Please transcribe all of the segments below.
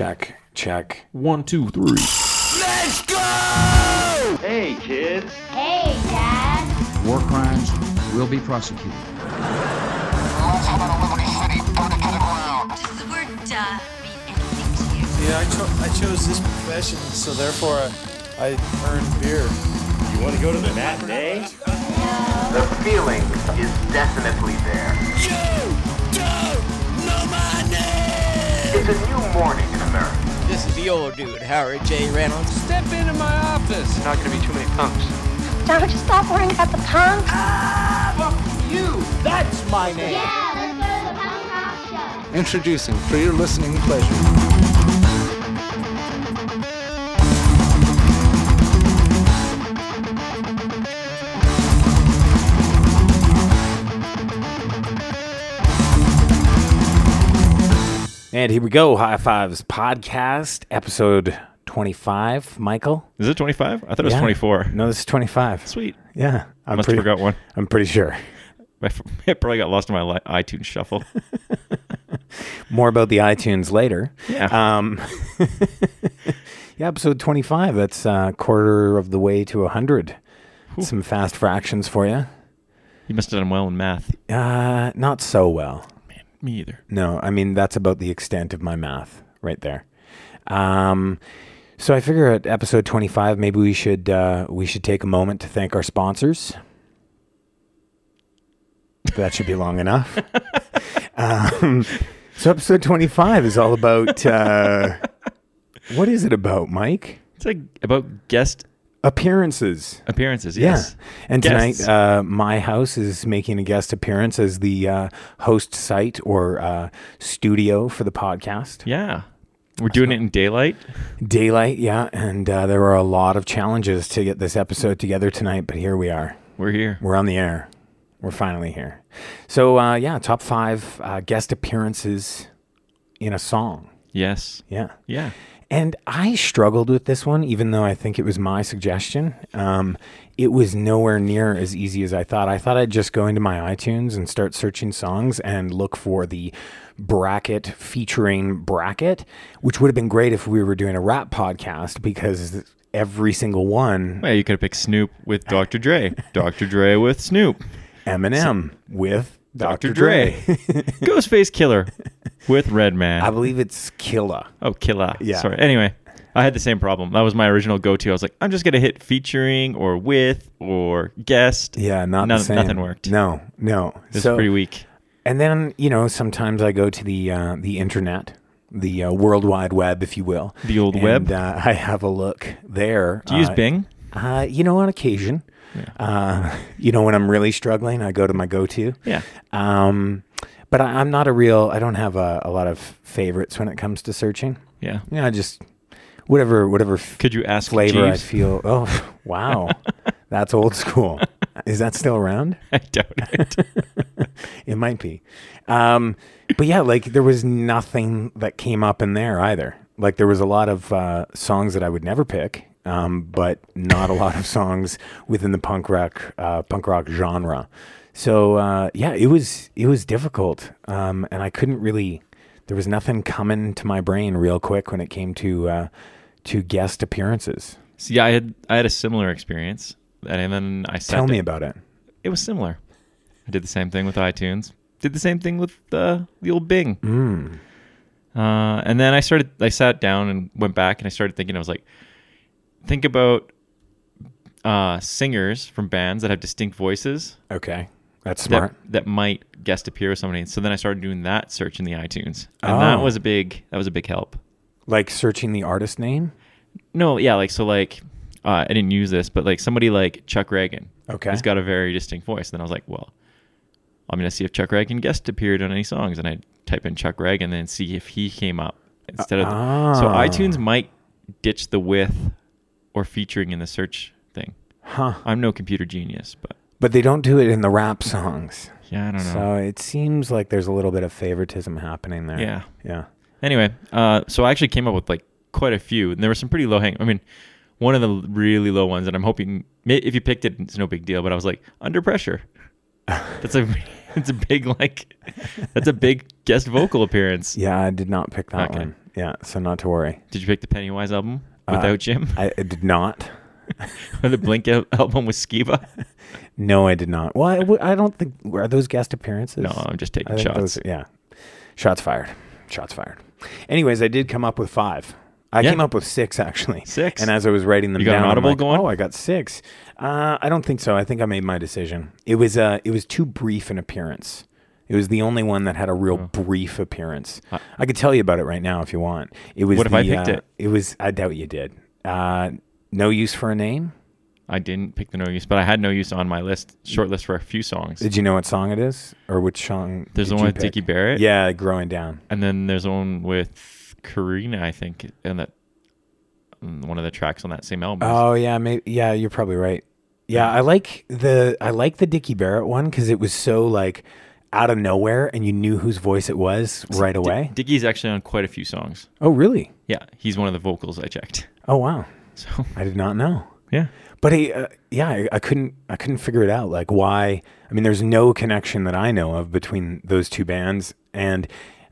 check, check. One, two, three. Let's go! Hey, kids. Hey, Dad. War crimes will be prosecuted. Does the word duh mean anything to you? Yeah, I, cho- I chose this profession, so therefore uh, I, I earned beer. You want to go to the matinee? The feeling is definitely there. You don't know my name! It's a new morning in America. This is the old dude, Howard J. Reynolds. Step into my office. Not gonna be too many punks. Now would you stop worrying about the punk? Ah, That's my name. Yeah, let's go to the punk rock show. Introducing for your listening pleasure. And here we go. High Fives podcast, episode 25. Michael? Is it 25? I thought it was Yeah. 24. No, this is 25. Sweet. Yeah. I Must have forgot one. I'm pretty sure. I f- probably got lost in my li- iTunes shuffle. More about the iTunes later. Yeah. Um, yeah, episode 25. That's a quarter of the way to 100. Some fast fractions for you. you must have done well in math. Uh, not so well. Me either. No, I mean that's about the extent of my math right there. Um, so I figure at episode twenty five, maybe we should uh, we should take a moment to thank our sponsors. that should be long enough. um, so episode twenty five is all about uh, what is it about, Mike? It's like about guest Appearances. appearances. Yeah. Yes. And Guests. tonight, uh, My House is making a guest appearance as the uh, host site or uh, studio for the podcast. Yeah. We're doing it in daylight. Daylight, yeah. And uh, there were a lot of challenges to get this episode together tonight, but here we are. We're here. We're on the air. We're finally here. So, uh, yeah, top five uh, guest appearances in a song. Yes. Yeah. Yeah. And I struggled with this one, even though I think it was my suggestion. Um, it was nowhere near as easy as I thought. I thought I'd just go into my iTunes and start searching songs and look for the bracket featuring bracket, which would have been great if we were doing a rap podcast because every single one, Well, you could have picked Snoop with Dr. Dre, Dr. Dre with Snoop, Eminem with Dr. Dr. Dre. Dre, Ghostface Killer with Redman. I believe it's Killa. Oh, Killa. Yeah. Sorry. Anyway, I had the same problem. That was my original go-to. I was like, I'm just gonna hit featuring or with or guest. Yeah, not None- the same. Nothing worked. No, no. This So- is pretty weak. And then you know sometimes I go to the uh, the internet, the uh, World Wide Web, if you will. The old and, web? Uh, I have a look there. Do you use Uh, Bing? Uh, you know, on occasion. Uh, you know, when I'm really struggling, I go to my go-to. Yeah. Um, but I, I'm not a real. I don't have a, a lot of favorites when it comes to searching. Yeah. Yeah, I just whatever whatever Could you ask flavor I feel. Oh, wow, that's old school. Is that still around? I doubt it. It might be. Um, but yeah, like there was nothing that came up in there either. Like there was a lot of uh, songs that I would never pick, um, but not a lot of songs within the punk rock uh, punk rock genre. So uh, yeah, it was it was difficult, um, and I couldn't really. There was nothing coming to my brain real quick when it came to uh, to guest appearances. See, I had I had a similar experience, and then I Tell me about it. It was similar. I did the same thing with iTunes. Did the same thing with uh, the old Bing. Mm. Uh, and then I started. I sat down and went back, and I started thinking. I was like, think about uh, singers from bands that have distinct voices Okay, that's smart. that that might guest appear with somebody. So then I started doing that search in the iTunes, and that Oh. was a big. That was a big help. like searching the artist name. No, yeah, like so, like uh, I didn't use this, but like somebody like Chuck Ragan. Okay. he's got a very distinct voice. And then I was like, well, I'm gonna see if Chuck Ragan guest appeared on any songs, and I type in Chuck Ragan, and then see if he came up instead of. The, so Ah. iTunes might ditch the with or featuring in the search thing. Huh. I'm no computer genius, but But they don't do it in the rap songs. yeah, I don't know. So it seems like there's a little bit of favoritism happening there. Yeah. Yeah. Anyway, uh, so I actually came up with like quite a few, and there were some pretty low hang. I mean, one of the really low ones, and I'm hoping if you picked it, it's no big deal. But I was like, under pressure. That's a it's a big like that's a big guest vocal appearance. Yeah, I did not pick that Okay. one. Yeah, so not to worry. Did you pick the Pennywise album Uh, without Jim? I, I did not. the Blink album with Skiba? No, I did not. Well, I, w- I don't think are those guest appearances. No, I'm just taking shots. those- yeah, shots fired. Shots fired. Anyways, I did come up with five. I Yeah. came up with six actually. Six? And as I was writing them You got an down, I'm audible like, going? Oh, I got six. Uh, I don't think so. I think I made my decision. It was uh, it was too brief an appearance. It was the only one that had a real brief appearance. Uh, I could tell you about it right now if you want. It was. What if I the, picked uh, it? It was. I doubt you did. Uh, no use for a name. I didn't pick the No Use, but I had No Use on my list, short list for a few songs. Did you know what song it is, or which song? There's the one with pick? Dickie Barrett. Yeah, growing down. And then there's one with Karina, I think, and that mm, one of the tracks on that same album. Oh yeah, maybe yeah, you're probably right. Yeah, I like the I like the Dickie Barrett one because it was so like out of nowhere and you knew whose voice it was right away. Dickie's actually on quite a few songs. oh really? Yeah, he's one of the vocals I checked. Oh wow, So I did not know. yeah, But he, uh, yeah, I, I couldn't I couldn't figure it out. Like why? I mean, there's no connection that I know of between those two bands, and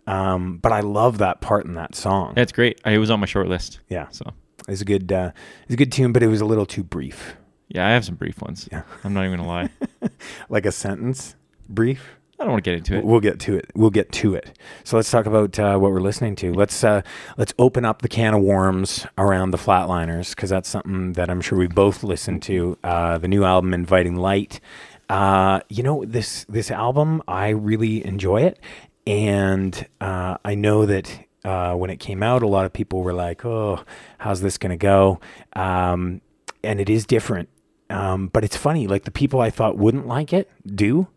um, but I love that part in that song. that's great. I, it was on my short list. yeah, So it's a good uh, it's a good tune, but it was a little too brief, yeah, I have some brief ones. Yeah. I'm not even gonna lie. like a sentence brief. I don't want to get into it. We'll get to it. We'll get to it. So let's talk about uh, what we're listening to. Let's uh, let's open up the can of worms around the Flatliners because that's something that I'm sure we both listened to. Uh, the new album, Inviting Light. Uh, you know this this album, I really enjoy it, and uh, I know that uh, when it came out, a lot of people were like, "Oh, how's this going to go?" Um, and it is different. Um, but it's funny, like the people I thought wouldn't like it do,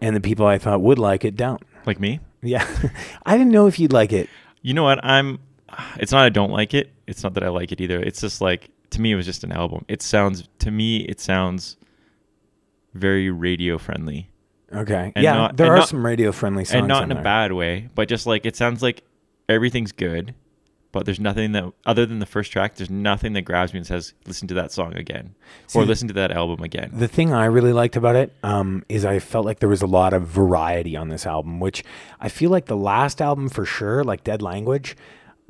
and the people I thought would like it don't. Like me. Yeah. I didn't know if you'd like it. You know what? I'm. It's not I don't like it. It's not that I like it either. It's just like to me, it was just an album. It sounds to me, it sounds very radio friendly, Okay. And yeah, not- there are not- some radio friendly songs. and not in a bad way, but just like it sounds like everything's good, but there's nothing that other than the first track. There's nothing that grabs me and says, "Listen to that song again," or "Listen to that album again." The thing I really liked about it um, is I felt like there was a lot of variety on this album, which I feel like the last album for sure, like Dead Language,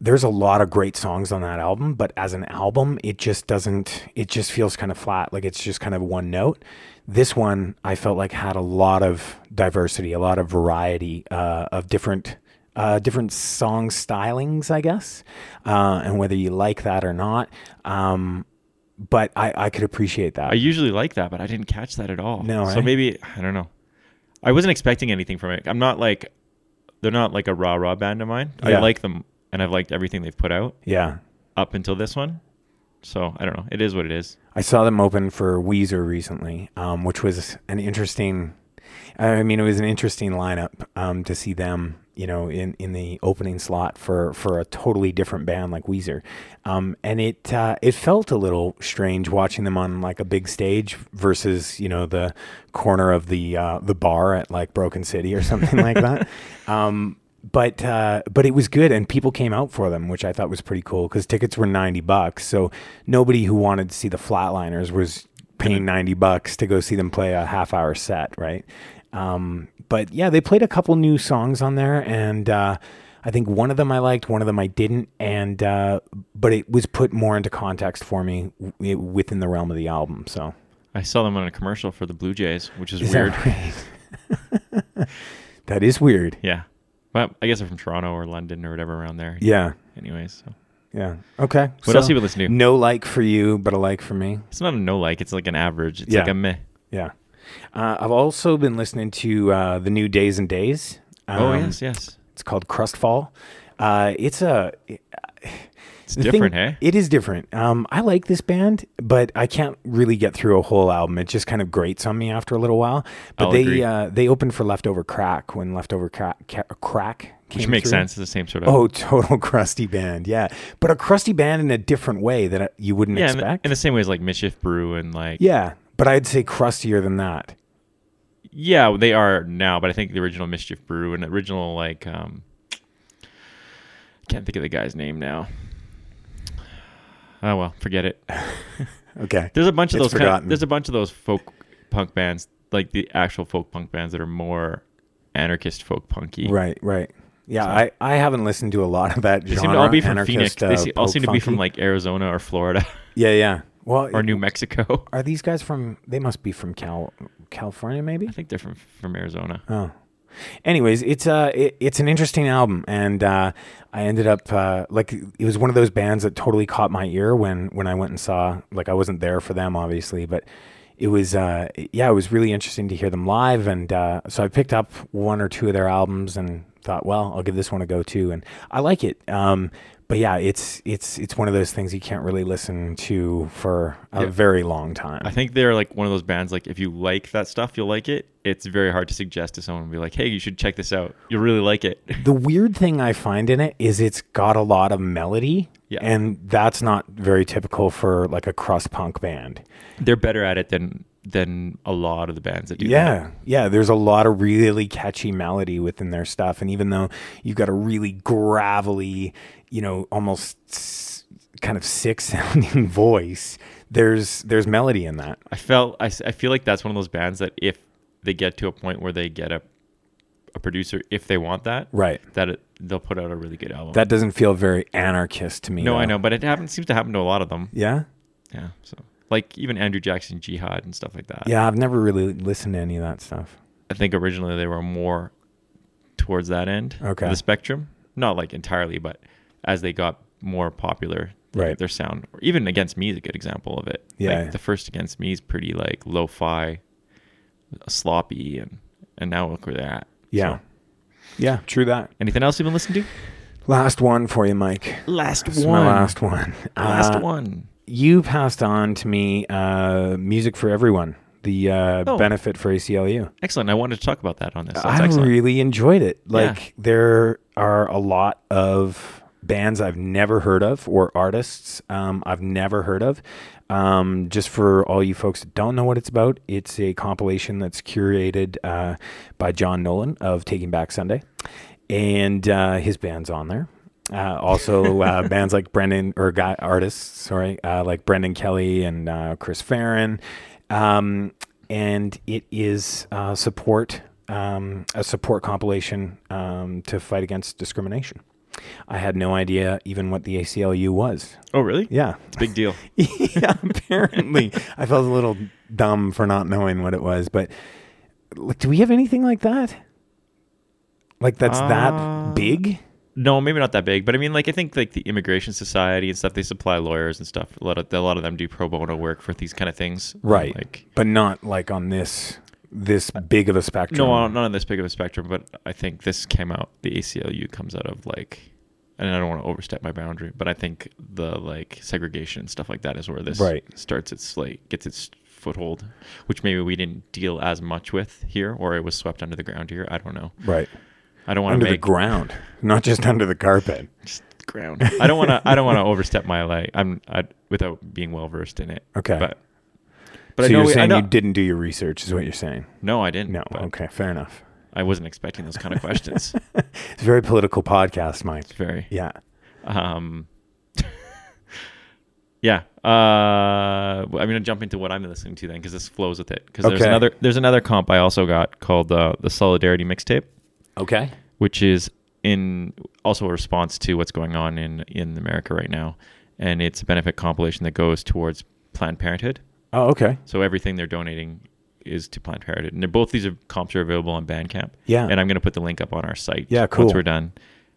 there's a lot of great songs on that album, but as an album, it just doesn't, it just feels kind of flat. Like it's just kind of one note. This one, I felt like had a lot of diversity, a lot of variety uh, of different. Uh, different song stylings, I guess, uh, and whether you like that or not. Um, but I, I could appreciate that. I usually like that, but I didn't catch that at all. No, so eh? maybe I don't know. I wasn't expecting anything from it. I'm not like they're not like a rah rah band of mine. I like them, and I've liked everything they've put out yeah. up until this one. So I don't know. It is what it is. I saw them open for Weezer recently, um, which was an interesting. I mean, it was an interesting lineup um, to see them, you know, in, in the opening slot for, for a totally different band like Weezer, um, and it uh, it felt a little strange watching them on like a big stage versus you know the corner of the uh, the bar at like Broken City or something like that. Um, but uh, but it was good, and people came out for them, which I thought was pretty cool because tickets were ninety bucks. So nobody who wanted to see the Flatliners was paying ninety bucks to go see them play a half hour set, right? Um, but yeah, they played a couple new songs on there, and uh, I think one of them I liked, one of them I didn't, and uh, but it was put more into context for me w- within the realm of the album. So I saw them on a commercial for the Blue Jays, which is, Is weird. that right? that is weird. Yeah, but I guess they're from Toronto or London or whatever around there. Yeah. Anyways, so. Yeah. Okay. What else you been listening to? No like for you, but a like for me. it's not a no like. It's like an average. It's Yeah. like a meh. Yeah. Uh, I've also been listening to uh, the new Days N' Daze. oh Um, yes, yes. It's called Crustfall. Uh, it's a. It's different, thing- hey? It is different. Um, I like this band, but I can't really get through a whole album. It just kind of grates on me after a little while. But I'll they uh, they opened for Leftover Crack when Leftover Crack, crack came Which makes through. sense. It's the same sort of. Oh, total crusty band, yeah. But a crusty band in a different way that you wouldn't yeah, in the, expect. in the same way as like Mischief Brew and like yeah, but I'd say crustier than that. Yeah, they are now, but I think the original Mischief Brew and the original like um can't think of the guy's name now. Oh well, forget it. Okay. There's a bunch of It's those kind forgotten. there's a bunch of those folk punk bands, like the actual folk punk bands that are more anarchist folk punky. Right, right. Yeah, I, I haven't listened to a lot of that They genre. seem to all be from Phoenix. uh, They all seem to be from like Arizona or Florida yeah, yeah. Well, or New Mexico. Are these guys from? They must be from Cal, California, maybe. I think they're from from Arizona. Oh. Anyways, it's uh it, it's an interesting album and uh I ended up uh like it was one of those bands that totally caught my ear when when I went and saw like I wasn't there for them obviously, but it was uh yeah, it was really interesting to hear them live and uh so I picked up one or two of their albums and thought, well, I'll give this one a go too and I like it. Um but yeah, it's it's it's one of those things you can't really listen to for a Yeah. very long time. I think they're like one of those bands. Like if you like that stuff, you'll like it. It's very hard to suggest to someone and be like, "Hey, you should check this out. You'll really like it." the weird thing I find in it is it's got a lot of melody, Yeah. and that's not very typical for like a crust punk band. they're better at it than than a lot of the bands that do. that. Yeah, yeah. There's a lot of really catchy melody within their stuff, and even though you've got a really gravelly, you know, almost s- kind of sick sounding voice, there's there's melody in that. I felt I, I feel like that's one of those bands that if they get to a point where they get a a producer, if they want that, Right. that it, they'll put out a really good album. That doesn't feel very anarchist to me. no, I know, but it happens seems to happen to a lot of them. Yeah, Yeah, so like even Andrew Jackson Jihad and stuff like that. yeah. I've never really listened to any of that stuff. I think originally they were more towards that end Okay. of the spectrum. Not like entirely, but as they got more popular, Right. their sound, or even Against Me is a good example of it. Yeah. Like, the first Against Me is pretty like lo-fi, sloppy, and and now look where they're at. Yeah, So, yeah. True that. anything else you've been listening to? Last one for you, Mike. Last This is my last one. Last Uh, one. You passed on to me uh, music for everyone, the uh, Oh. benefit for ACLU. Excellent. I wanted to talk about that on this. That's I excellent. really enjoyed it. Like Yeah. there are a lot of bands I've never heard of or artists um, I've never heard of. Um, just for all you folks that don't know what it's about, it's a compilation that's curated uh, by John Nolan of Taking Back Sunday, and uh, his band's on there. Uh, also, uh, bands like Brendan or guy artists, sorry, uh, like Brendan Kelly and uh, Chris Farren, um, and it is uh, support um, a support compilation um, to fight against discrimination. I had no idea even what the ACLU was. Oh, really? Yeah, It's a big deal. yeah. Apparently, I felt a little dumb for not knowing what it was. But like, do we have anything like that? Like that's Uh, that big? No, maybe not that big, but I mean, like I think like the Immigration Society and stuff. They supply lawyers and stuff. A lot of a lot of them do pro bono work for these kind of things. Right. Like but not like on this this big of a spectrum. no, not on this big of a spectrum, but I think this came out. The ACLU comes out of like, and I don't want to overstep my boundary, but I think the like segregation and stuff like that is where this Right. starts its like gets its foothold, which maybe we didn't deal as much with here, or it was swept under the ground here. I don't know. right I don't want under to the make ground, not just under the carpet. just ground. I don't want to. I don't want to overstep my like. I'm I, without being well versed in it. Okay. but but so I know, you're we- saying know- you didn't do your research, is what you're saying? No, I didn't. No. Okay, fair enough. I wasn't expecting those kind of questions. It's a very political podcast, Mike. it's very. Yeah. Um. yeah. Uh. I'm gonna jump into what I'm listening to then, because this flows with it. Because there's another there's another comp I also got called uh, the Solidarity Mixtape, Okay. which is in also a response to what's going on in in America right now, and it's a benefit compilation that goes towards Planned Parenthood. Oh, okay. So everything they're donating is to Planned Parenthood, and they're, both these are, comps are available on Bandcamp. Yeah. and I'm going to put the link up on our site. Yeah, cool. Once we're done,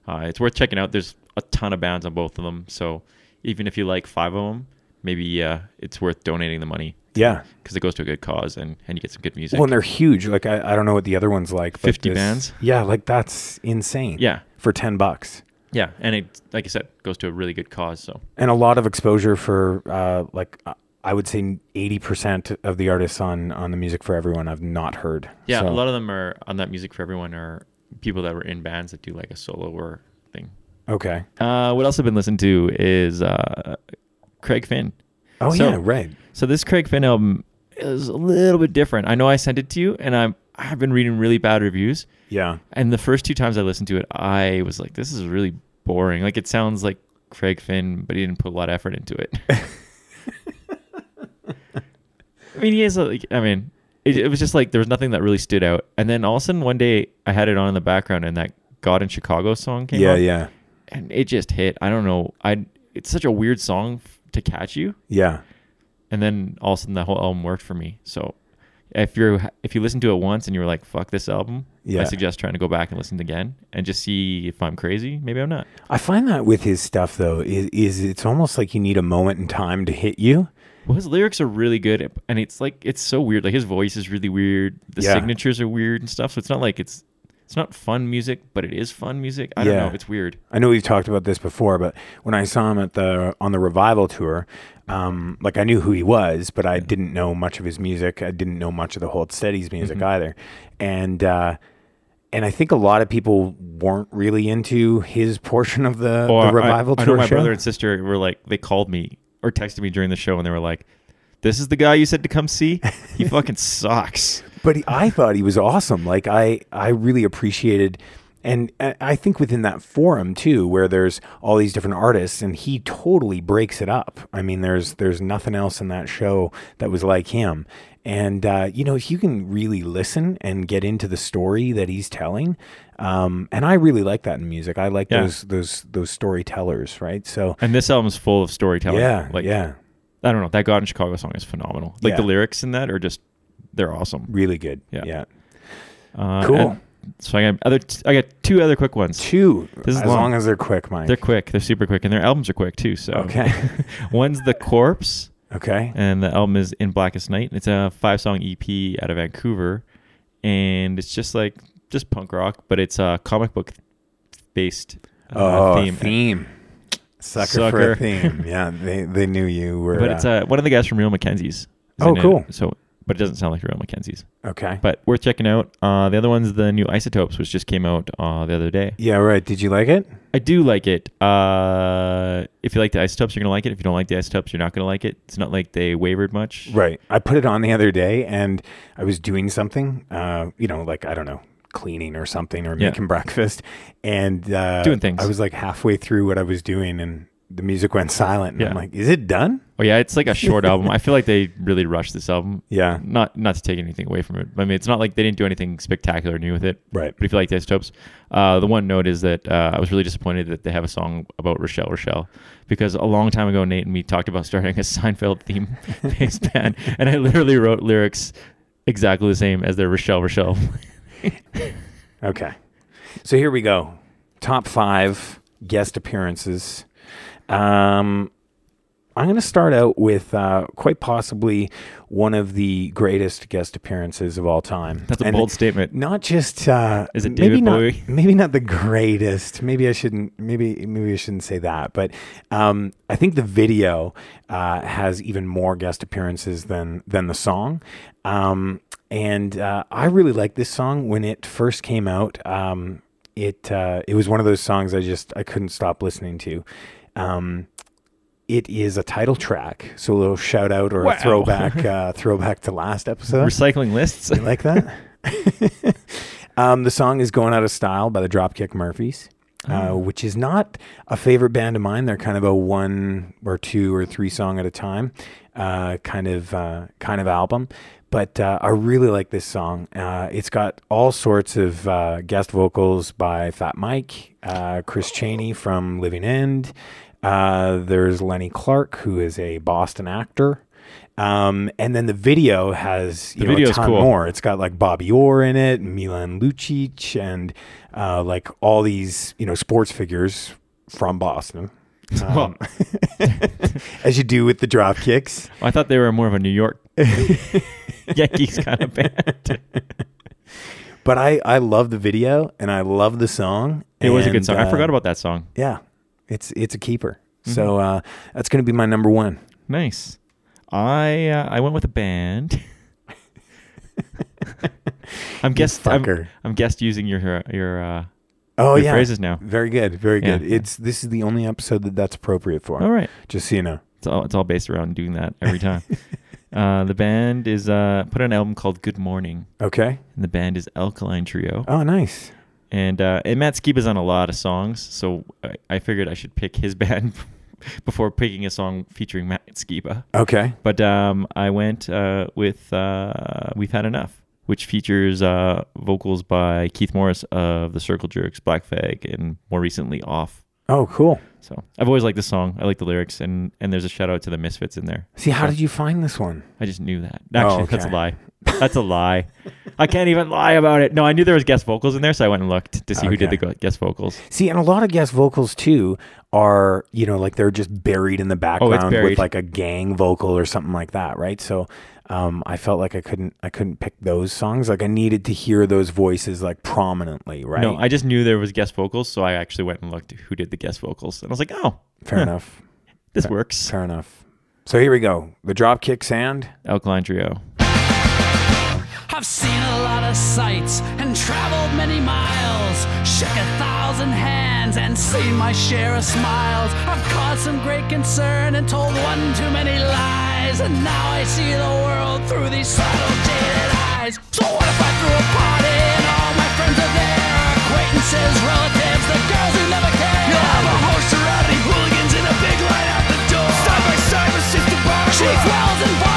uh, it's worth checking out. There's a ton of bands on both of them, so even if you like five of them, maybe uh, it's worth donating the money Yeah. because it goes to a good cause and and you get some good music. Well, and they're huge. Like I, I don't know what the other one's like. but 50 this- bands? Yeah, like that's insane. yeah, For ten bucks. yeah, and it like I said goes to a really good cause. So And a lot of exposure for uh like uh, I would say eighty percent of the artists on on the music for everyone I've not heard. yeah, So- a lot of them are on that music for everyone are people that were in bands that do like a solo or thing. Okay. Uh, what else I've been listening to is uh, Craig Finn. Oh So- yeah, right. So this Craig Finn album is a little bit different. I know I sent it to you, and I'm I've been reading really bad reviews. Yeah. And the first two times I listened to it, I was like, "This is really boring. Like it sounds like Craig Finn, but he didn't put a lot of effort into it." I mean, he is a, like, I mean, it, it was just like there was nothing that really stood out. And then all of a sudden, one day, I had it on in the background, and that God in Chicago song came Yeah, out, yeah, and it just hit. I don't know. I it's such a weird song f- to catch you, yeah. and then all of a sudden that whole album worked for me. So if you're if you listen to it once and you're like fuck this album, Yeah. I suggest trying to go back and listen again and just see if I'm crazy. Maybe I'm not. I find that with his stuff though is, is it's almost like you need a moment in time to hit you. Well, his lyrics are really good, and it's like it's so weird. Like his voice is really weird. The Yeah. signatures are weird and stuff. So it's not like it's it's not fun music, but it is fun music. I don't know. It's weird. I know we've talked about this before, but when I saw him at the on the revival tour, um, like I knew who he was, but I didn't know much of his music. I didn't know much of the Hold Steady's music Mm-hmm. either, and uh, and I think a lot of people weren't really into his portion of the, Or the revival I, tour know my show. brother and sister were like they called me or texted me during the show, and they were like, "This is the guy you said to come see. He fucking sucks." but he, I thought he was awesome. Like I, I really appreciated, and I I think within that forum too, where there's all these different artists, and he totally breaks it up. I mean, there's there's nothing else in that show that was like him. And uh, you know, if you can really listen and get into the story that he's telling, um, and I really like that in music. I like Yeah. those those those storytellers, right? So And this album's full of storytelling. yeah, like yeah, I don't know. That God in Chicago song is phenomenal. Like Yeah. the lyrics in that are just they're awesome. really good. Yeah. yeah. Uh, Cool. So I got other. I got two other quick ones. Two, This is as long. long as they're quick, Mike. They're quick. They're super quick, and their albums are quick too. So Okay. one's the Corpse, okay. and the album is In Blackest Night. It's a five song EP out of Vancouver, and it's just like just punk rock, but it's a comic book based uh, oh, theme. theme. Sucker, for a theme. Yeah, they they knew you were. But it's uh, uh, one of the guys from Real McKenzie's. Oh, in it. cool. So, but it doesn't sound like Real McKenzie's. okay. But worth checking out. Uh, the other one's the new Isotopes, which just came out uh, the other day. yeah, right. Did you like it? I do like it. Uh, if you like the Isotopes, you're gonna like it. If you don't like the Isotopes, you're not gonna like it. It's not like they wavered much. Right. I put it on the other day, and I was doing something. Uh, you know, like I don't know, cleaning or something, or Yeah. making breakfast, and uh, Doing things. I was like halfway through what I was doing, and the music went silent. And I'm like, is it done? Oh yeah, it's like a short album. I feel like they really rushed this album. Yeah. Not not to take anything away from it. I mean, it's not like they didn't do anything spectacular new with it. Right. But if you like the Isotopes, uh, the one note is that uh, I was really disappointed that they have a song about Rochelle Rochelle because a long time ago Nate and me talked about starting a Seinfeld theme based band, and I literally wrote lyrics exactly the same as their Rochelle Rochelle. Okay. So here we go. Top five guest appearances. Um, I'm going to start out with uh, quite possibly one of the greatest guest appearances of all time. That's a And bold statement. Not just uh, Is it maybe David not, Bowie? Maybe not the greatest. Maybe I shouldn't. Maybe maybe I shouldn't say that. But um, I think the video uh, has even more guest appearances than than the song. Um, and uh, I really liked this song when it first came out. Um, it uh, it was one of those songs I just I couldn't stop listening to. Um, it is a title track, so a little shout out or Wow. a throwback uh, throwback to last episode. Recycling lists. You like that? um, the song is "Going Out of Style" by the Dropkick Murphys, uh, which is not a favorite band of mine. They're kind of a one or two or three song at a time uh, kind of uh, kind of album. But uh, I really like this song. Uh, it's got all sorts of uh, guest vocals by Fat Mike, uh, Chris Cheney from Living End. Uh, there's Lenny Clarke, who is a Boston actor. Um, and then the video has you The know, a ton cool. more. It's got like Bobby Orr in it, Milan Lucic, and uh, like all these you know sports figures from Boston. Um, as you do with the drop kicks. I thought they were more of a New York Yankees kind of band. But I, I love the video and I love the song. It was a good song. I uh, forgot about that song. Yeah, it's it's a keeper. Mm-hmm. So uh, that's going to be my number one. Nice. I uh, I went with a band. I'm guessed. I'm. I'm guessed using your your. Uh, Oh Your yeah, phrases now. Very good, very Yeah. good. It's this is the only episode that that's appropriate for. all right. Just so you know. It's all it's all based around doing that every time. Uh, the band is uh, put out an album called Good Morning, Okay. and the band is Alkaline Trio. Oh, nice. And uh, and Matt Skiba's on a lot of songs, so I, I figured I should pick his band before picking a song featuring Matt Skiba. Okay. But um, I went uh, with uh, "We've Had Enough," which features uh, vocals by Keith Morris of the Circle Jerks, Black Flag, and more recently Off. Oh, cool. So I've always liked the song. I like the lyrics, and and there's a shout out to the Misfits in there. See, how So did you find this one? I just knew that. Actually, Oh, that's a lie. That's a lie. I can't even lie about it. No, I knew there was guest vocals in there, so I went and looked to see who did the guest vocals. See, and a lot of guest vocals too are, you know, like they're just buried in the oh, background with Oh, buried. like a gang vocal or something like that, right? So um, I felt like I couldn't I couldn't pick those songs. Like I needed to hear those voices like prominently, right? No, I just knew there was guest vocals, so I actually went and looked who did the guest vocals, and I was like, oh, Fair huh, enough. This works. Fair enough. So here we go. The Dropkicks and. Alkaline Trio. I've seen a lot of sights and traveled many miles, shook a thousand hands and seen my share of smiles. I've caused some great concern and told one too many lies, and now I see the world through these subtle jaded eyes. So what if I threw a party and all my friends are there? Acquaintances, relatives, the girls who never care. You'll have a host of rowdy hooligans in a big line out the door. Side by side with Sister Barbara. Chief Wells and Bobby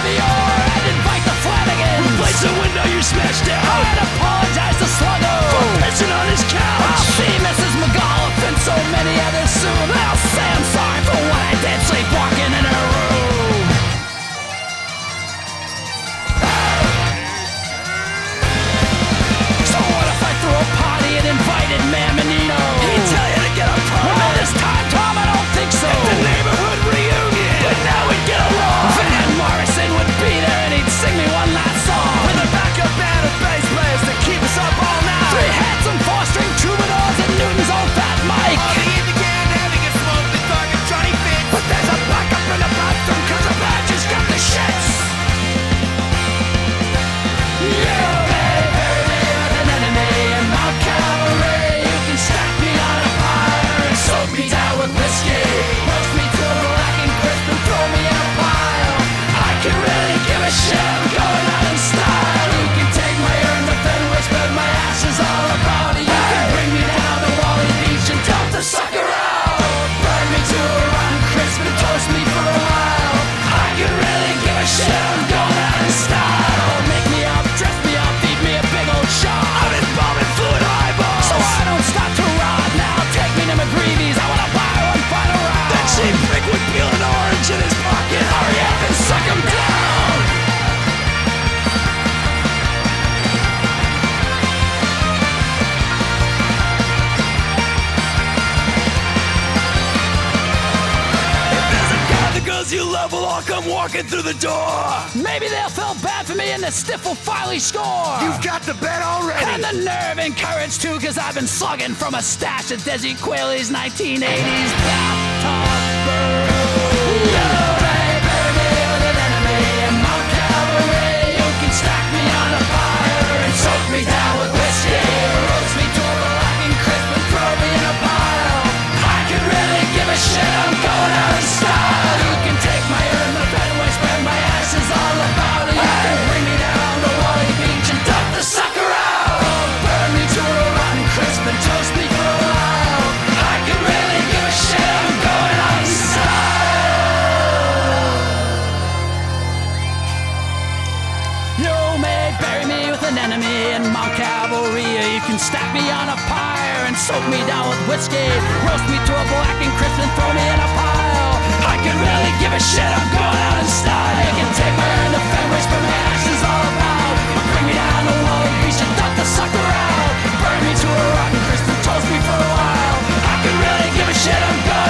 Replace the window you smashed down. I'd apologize to Sluggo for pissing on his couch. I'll see Mrs. McAuliffe and so many others soon. I'll say I'm sorry for what I did sleepwalking in her room. So what if I threw a party and invited Mayor Menino? He'd tell you to get a permit. Well, this time, Tom, I don't think so. At the neighborhood walking through the door. Maybe they'll feel bad for me and the stiff will finally score. You've got the bet already. And the nerve and courage too, cause I've been slugging from a stash of Desi Quayle's 1980s bathtub brew. You may bury me with an enemy in Mount Calvary. You can stack me on a fire and soak me down with whiskey. Roast me to a black and crisp and throw me in a pile. I could really give a shit. I'm going out in style. Soak me down with whiskey. Roast me to a black and crisp and throw me in a pile. I can really give a shit. I'm going out in style. You can take my urn, the Fenway, spread my ashes all about. Bring me down to Wally Beach and dump the sucker out. Burn me to a rotten crisp and toast me for a while. I can really give a shit. I'm going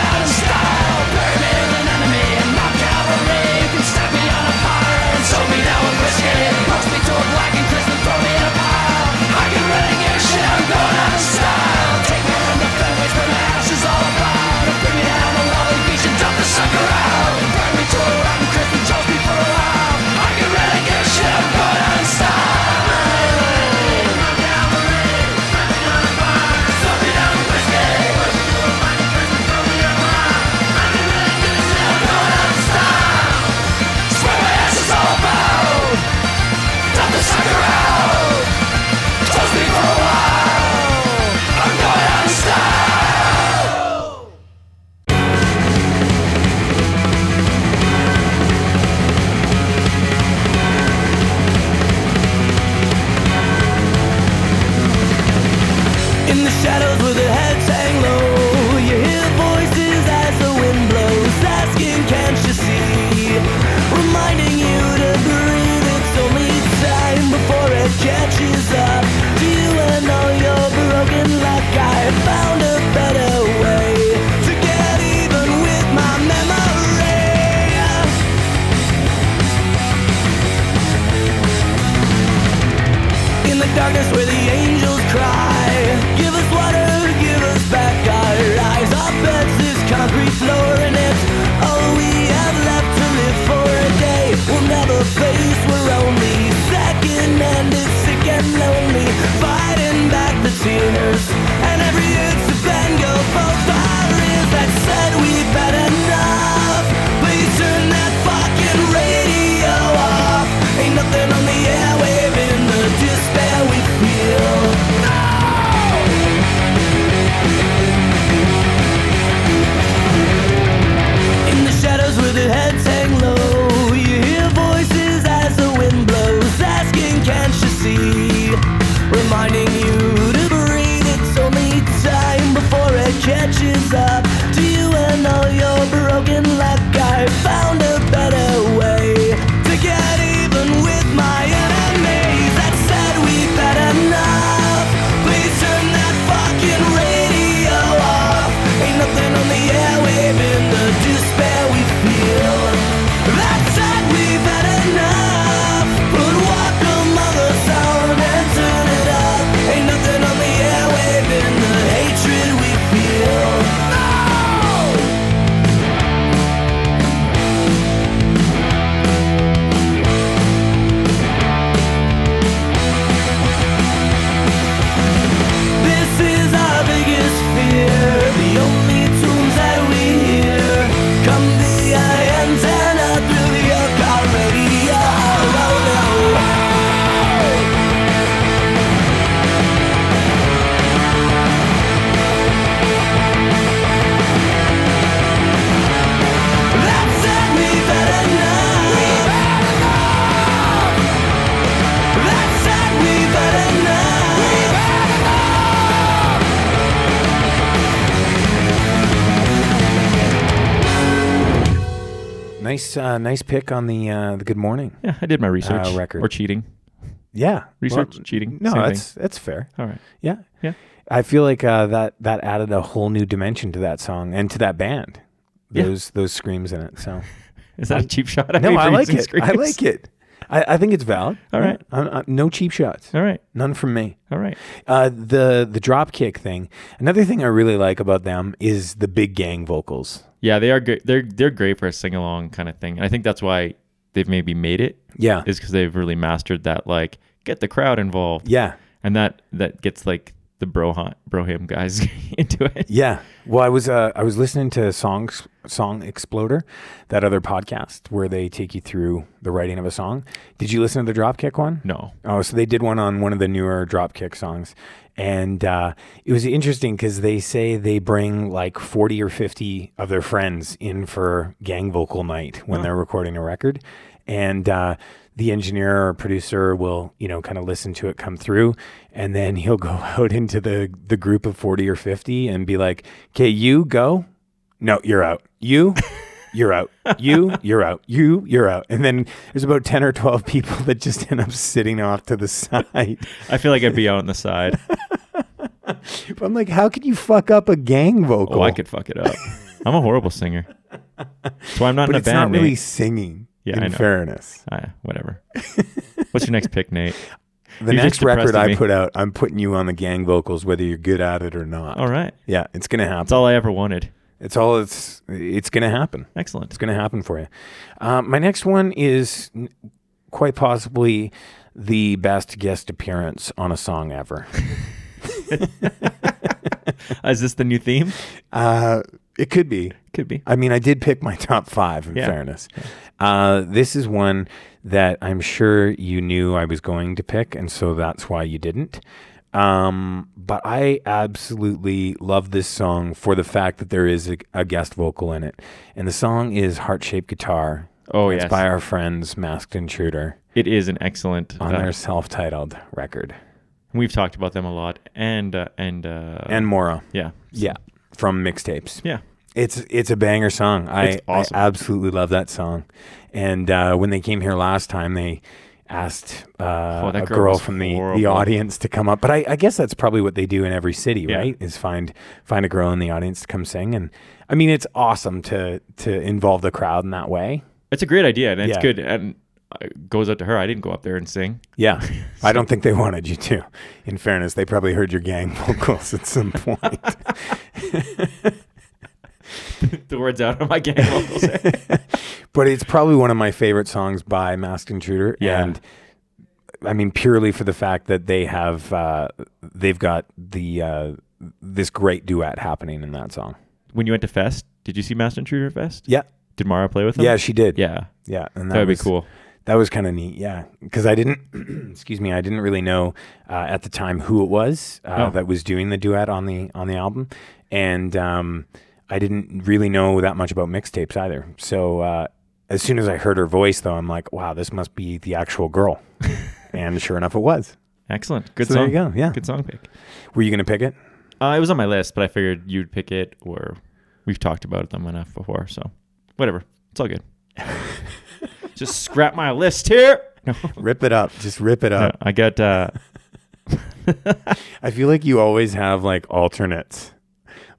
Nice, uh, nice pick on the uh, the Good Morning. Yeah, I did my research. Uh, record. Or cheating. Yeah, Research, Well, cheating. No, same that's thing. that's fair. All right. Yeah, Yeah. I feel like uh, that that added a whole new dimension to that song and to that band. Yeah. Those those screams in it. So Is that a cheap shot? at no, I like using it. I like it. I, I think it's valid. All right. I'm- I'm- no cheap shots. All right. None from me. All right. Uh, the the drop kick thing. Another thing I really like about them is the big gang vocals. Yeah, they are great. They're they're great for a sing along kind of thing. And I think that's why they've maybe made it. Yeah. Is because they've really mastered that like get the crowd involved. Yeah. And that that gets like the bro hunt, bro him guys into it. Yeah. Well, I was uh, I was listening to songs Song Exploder, that other podcast where they take you through the writing of a song. Did you listen to the Dropkick one? No. Oh, so they did one on one of the newer Dropkick songs, and uh, it was interesting because they say they bring like forty or fifty of their friends in for gang vocal night when they're recording a record, and uh, the engineer or producer will you know kind of listen to it come through, and then he'll go out into the the group of forty or fifty and be like, "Okay, you go." No, you're out. You. You're out. You, you're out. You, you're out. And then there's about 10 or 12 people that just end up sitting off to the side. I feel like I'd be out on the side. I'm like, how could you fuck up a gang vocal? Oh, I could fuck it up. I'm a horrible singer. That's why I'm not but in a it's band. not really Nate. singing. Yeah, in I know. fairness. Whatever. What's your next pick, Nate? The You've next record I put out, I'm putting you on the gang vocals, whether you're good at it or not. All right. Yeah, it's gonna happen. That's all I ever wanted. It's all it's it's gonna happen. Excellent. It's gonna happen for you. Um, my next one is quite possibly the best guest appearance on a song ever. Is this the new theme? Uh, it could be. Could be. I mean, I did pick my top five. In Yeah. fairness, uh, this is one that I'm sure you knew I was going to pick, and so that's why you didn't. Um, but I absolutely love this song for the fact that there is a, a guest vocal in it, and the song is "Heart Shaped Guitar." Oh, it's yes. by our friends Masked Intruder It is an excellent. on uh, their self-titled record, We've talked about them a lot, and uh, and uh, and Mora. yeah, Yeah, from mixtapes. yeah. It's it's a banger song. I, It's awesome. I absolutely love that song. And uh, when they came here last time, they asked uh, Oh, a girl girl from the, the audience to come up. But I, I guess that's probably what they do in every city, Yeah. right? Is find find a girl in the audience to come sing. And I mean, it's awesome to to involve the crowd in that way. It's a great idea, and it's Yeah. good. And goes out to her. I didn't go up there and sing. Yeah, I don't think they wanted you to. In fairness, they probably heard your gang vocals at some point. the words out of my gang vocals. but it's probably one of my favorite songs by Masked Intruder. Yeah. And I mean, purely for the fact that they have, uh, they've got the, uh, this great duet happening in that song. when you went to Fest, did you see Masked Intruder Fest? Yeah. Did Maura play with them? Yeah, she did. Yeah. Yeah. And That would be cool. That was kind of neat. Yeah. Cause I didn't, excuse me, I didn't really know, uh, at the time who it was, uh, Oh. that was doing the duet on the, on the album. And, um, I didn't really know that much about mixtapes either. So, uh, as soon as I heard her voice, though, I'm like, wow, this must be the actual girl. and sure enough, it was. Excellent. Good So song. there you go, yeah. Good song pick. Were you going to pick it? Uh, it was on my list, but I figured you'd pick it, or we've talked about them enough before, so whatever. It's all good. Just scrap my list here. No. Rip it up. Just rip it No, up. I got. Uh, I feel like you always have like alternates.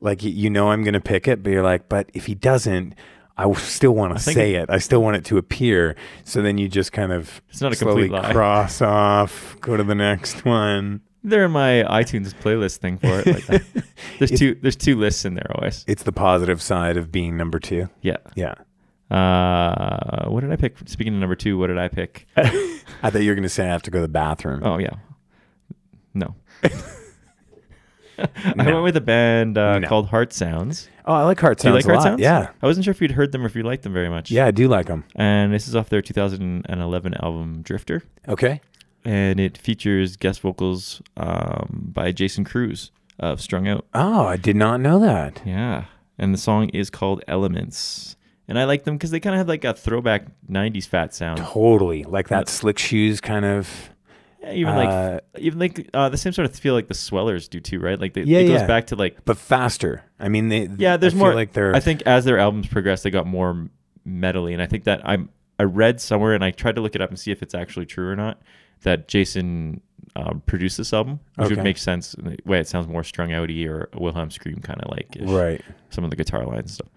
Like you know I'm going to pick it, but you're like, but if he doesn't, I still want to say it. I still want it to appear. So then you just kind of It's not a slowly complete lie. cross off, go to the next one. they're in my iTunes playlist thing for it. Like that. There's two. There's two lists in there always. It's the positive side of being number two. Yeah. Yeah. Uh, what did I pick? Speaking of number two, what did I pick? I thought you were going to say I have to go to the bathroom. Oh yeah. No. I went with a band uh, No. called Heart Sounds. Oh, I like Heart Do you Sounds like a Heart lot. Sounds? Yeah. I wasn't sure if you'd heard them or if you liked them very much. Yeah, I do like them. And this is off their 2011 album Drifter, Okay. and it features guest vocals um, by Jason Cruz of Strung Out. Oh, I did not know that. Yeah, and the song is called Elements. And I like them because they kind of have like a throwback '90s fat sound. Totally. Like that slick shoes kind of. Yeah, even like Uh, even like uh, the same sort of feel like the Swellers do too, right? Like they, Yeah, it goes yeah. back to like But faster. I mean, they. yeah. There's I feel more like they're. I think as their albums progress, they got more metally, and I think that I'm I read somewhere and I tried to look it up and see if it's actually true or not that Jason um, produced this album, which Okay. would make sense in the way it sounds more strung outy or a Wilhelm scream kind of like Right. some of the guitar lines stuff.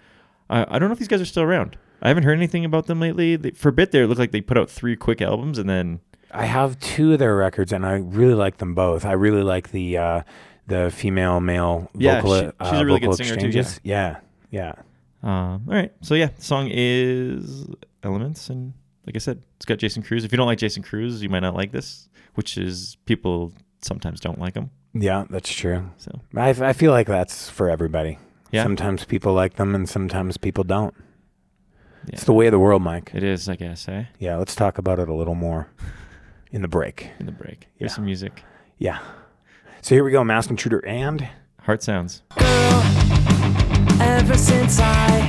I, I don't know if these guys are still around. I haven't heard anything about them lately. They, for a bit there, it looked like they put out three quick albums and then I have two of their records, and I really like them both. I really like the uh, the female male Yeah, vocal. she- uh, she's a really vocal good singer too, exchanges. Yeah, yeah. Um, all right. So yeah, the song is Elements, and like I said, it's got Jason Cruz. If you don't like Jason Cruz, you might not like this, which is people sometimes don't like him. Yeah, that's true. So I, I feel like that's for everybody. Yeah. Sometimes people like them, and sometimes people don't. yeah, It's the way of the world, Mike. it is, I guess. Eh? Yeah, let's talk about it a little more in the break. In the break, here's Yeah. some music. Yeah. So here we go, Masked Intruder and Heart sounds. Ever since I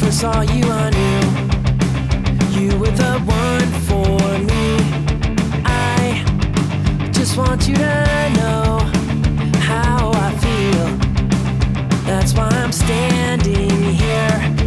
first saw you, I knew you were the one for me. I just want you to know That's why I'm standing here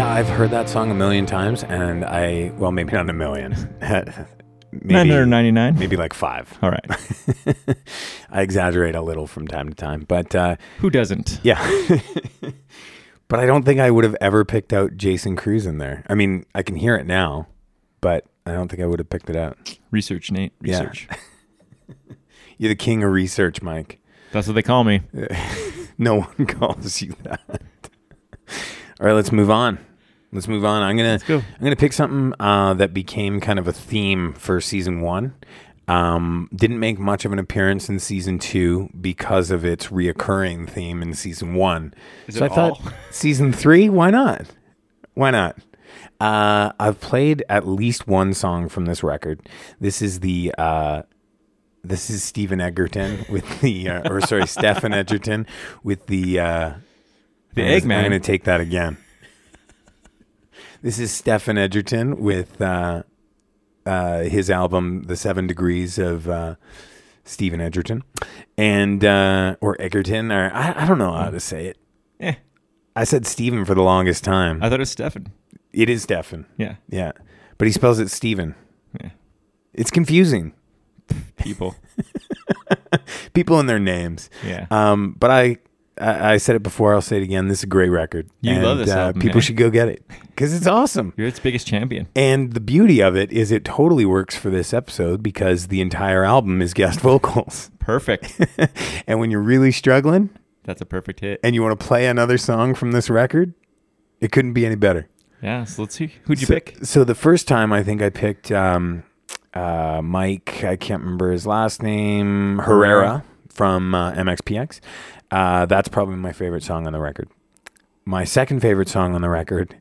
Yeah, I've heard that song a million times, and I well, maybe not a million. maybe, 999? maybe like five. All right. I exaggerate a little from time to time, but uh, Who doesn't? yeah. but I don't think I would have ever picked out Jason Cruz in there. I mean, I can hear it now, but I don't think I would have picked it out. Research, Nate. Yeah. Research. You're the king of research, Mike. That's what they call me. No one calls you that. All right, let's move on. Let's move on. I'm gonna go. I'm gonna pick something uh, that became kind of a theme for season one. Um, didn't make much of an appearance in season two because of its reoccurring theme in season one. Is so it I thought all? season three, why not? Why not? Uh, I've played at least one song from this record. This is the uh, this is Stephen Egerton with the uh, or sorry Stefan Egerton with the uh, The I'm going to take that again. This is Stefan Edgerton with uh, uh, his album "The Seven Degrees of uh, Stephen Edgerton, and uh, or Egerton, or I, I don't know how to say it. Eh. I said Stephen for the longest time. I thought it was Stefan. It is Stefan. Yeah. Yeah, but he spells it Stephen. Yeah. It's confusing. People. People and their names. Yeah. Um, but I, I, I said it before. I'll say it again. This is a great record. You and, love this uh, album, People eh? should go get it because it's awesome. You're its biggest champion. And the beauty of it is it totally works for this episode because the entire album is guest vocals. Perfect. and when you're really struggling That's a perfect hit. and you want to play another song from this record, it couldn't be any better. Yeah. So let's see. Who'd you so, pick? So the first time I think I picked um, uh, Mike, I can't remember his last name, Herrera from uh, MXPX. Uh, that's probably my favorite song on the record. My second favorite song on the record.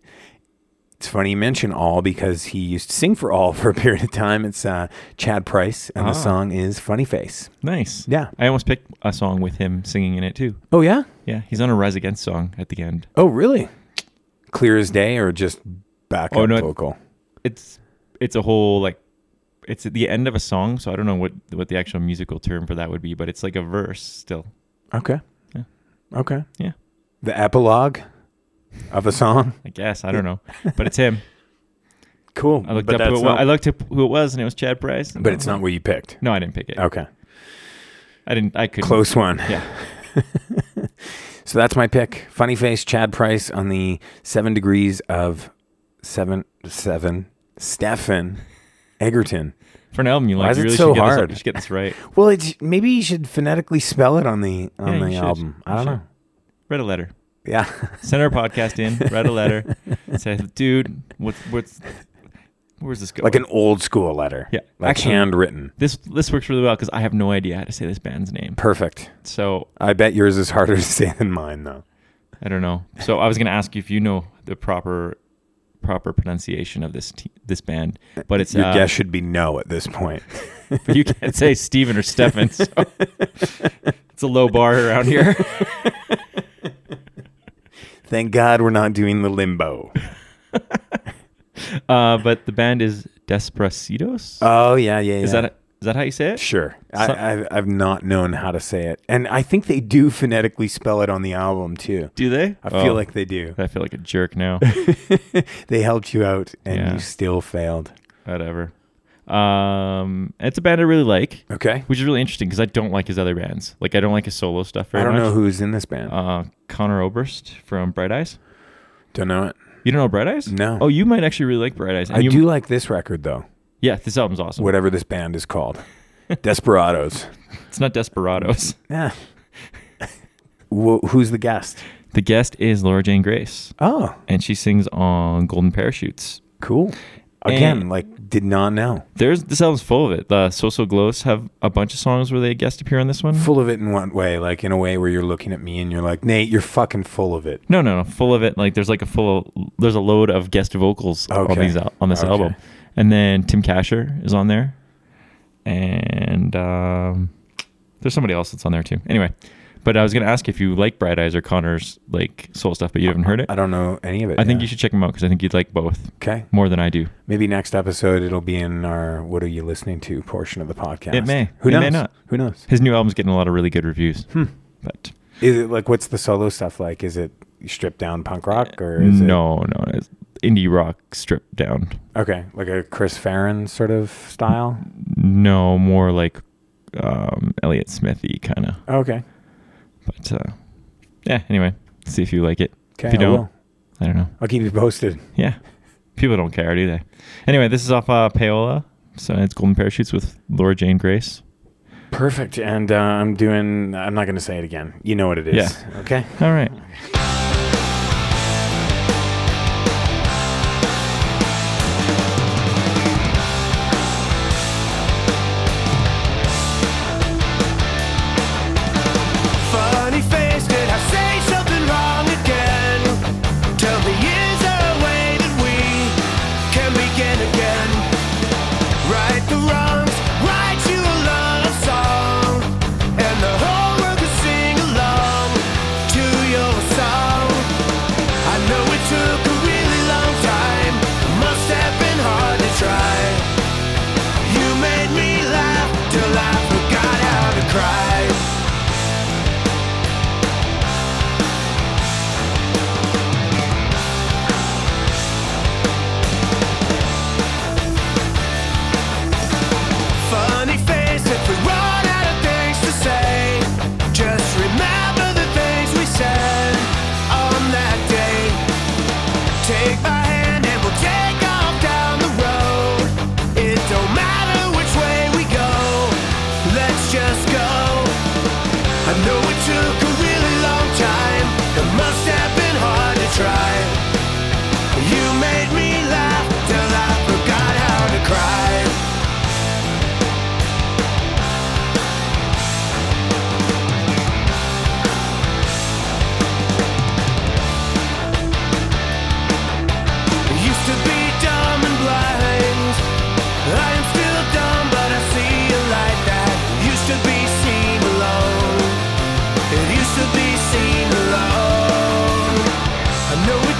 It's funny you mention All because he used to sing for All for a period of time. It's uh, Chad Price, and Ah. the song is Funny Face. Nice. Yeah. I almost picked a song with him singing in it too. Oh, yeah? Yeah. He's on a Rise Against song at the end. Oh, really? Clear as day or just backup Oh, no, vocal? It's it's a whole like it's at the end of a song, so I don't know what what the actual musical term for that would be, but it's like a verse still. Okay. Yeah. Okay. Yeah. The epilogue of a song. I guess I don't know, but it's him. Cool. I looked but up who that's it was. not- I looked up who it was, and it was Chad Price. But it's not what you picked. No, I didn't pick it. Okay. I didn't. I could Close one. Yeah. So that's my pick. Funny face, Chad Price on the seven degrees of seven seven. Stefan Egerton. For an album you Why like, is you it really so should get, hard? This, you should get this right. Well, it's maybe you should phonetically spell it on the on Yeah, the should. album. I You don't should. know. Write a letter. Yeah. Send our podcast in. Write a letter. Say, dude, what's what's where's this going? like an old school letter. Yeah, Like actually- handwritten. This this works really well because I have no idea how to say this band's name. Perfect. So I bet yours is harder to say than mine though. I don't know. So I was gonna ask you if you know the proper proper pronunciation of this te- this band, but it's Your uh, guess should be no at this point. but you can't say Steven or Stefan. So it's a low bar around here. Thank God we're not doing the limbo. Uh, but the band is Desaparecidos. Oh yeah, yeah, yeah. Is that is that how you say it? Sure. I, I've, I've not known how to say it. And I think they do phonetically spell it on the album, too. Do they? I feel Oh. like they do. I feel like a jerk now. they helped you out, and Yeah. you still failed. Whatever. Um, it's a band I really like. Okay. Which is really interesting because I don't like his other bands. Like I don't like his solo stuff very I don't much. know who's in this band. Uh, Conor Oberst from Bright Eyes. Don't know it. You don't know Bright Eyes? No. Oh, you might actually really like Bright Eyes. And I you, do like this record, though. Yeah, this album's awesome. Whatever this band is called. Desperados. It's not Desperados. Yeah. Wh- who's the guest? The guest is Laura Jane Grace. Oh, and she sings on Golden Parachutes. Cool. Again, And- like, did not know. There's this album's full of it. The Social So Glows have a bunch of songs where they guest appear on this one. Full of it in what way? Like, in a way where you're looking at me and you're like, Nate, you're fucking full of it. No, no, no, full of it. Like there's like a full, there's a load of guest vocals on Okay. these al- on this Okay. album, and then Tim Kasher is on there. And um, there's somebody else that's on there too. Anyway, but I was going to ask if you like Bright Eyes or Conor's like soul stuff, but you haven't heard it. I don't know any of it. I think you should check them out because I think you'd like both. Okay. More than I do. Maybe next episode it'll be in our "What are you listening to?" portion of the podcast. It may. Who it knows? May not. Who knows? His new album's getting a lot of really good reviews. Hmm. But is it like what's the solo stuff like? Is it stripped down punk rock or is no, it? No, no indie rock stripped down. Okay, like a Chris Farren sort of style. No, more like um, Elliot Smithy kind of. Okay. But uh, yeah, anyway, see if you like it. If you I don't, will. I, don't know. I'll keep you posted. Yeah, people don't care, do they? Anyway, this is off uh, Payola, so it's Golden Parachutes with Laura Jane Grace. Perfect, and uh, I'm doing. I'm not going to say it again. You know what it is. Yeah. Okay. All right.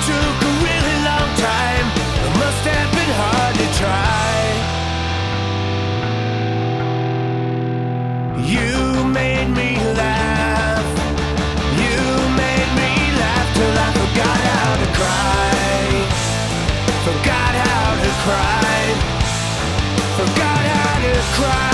took a really long time. It must have been hard to try. You made me laugh. You made me laugh till I forgot how to cry. Forgot how to cry. Forgot how to cry.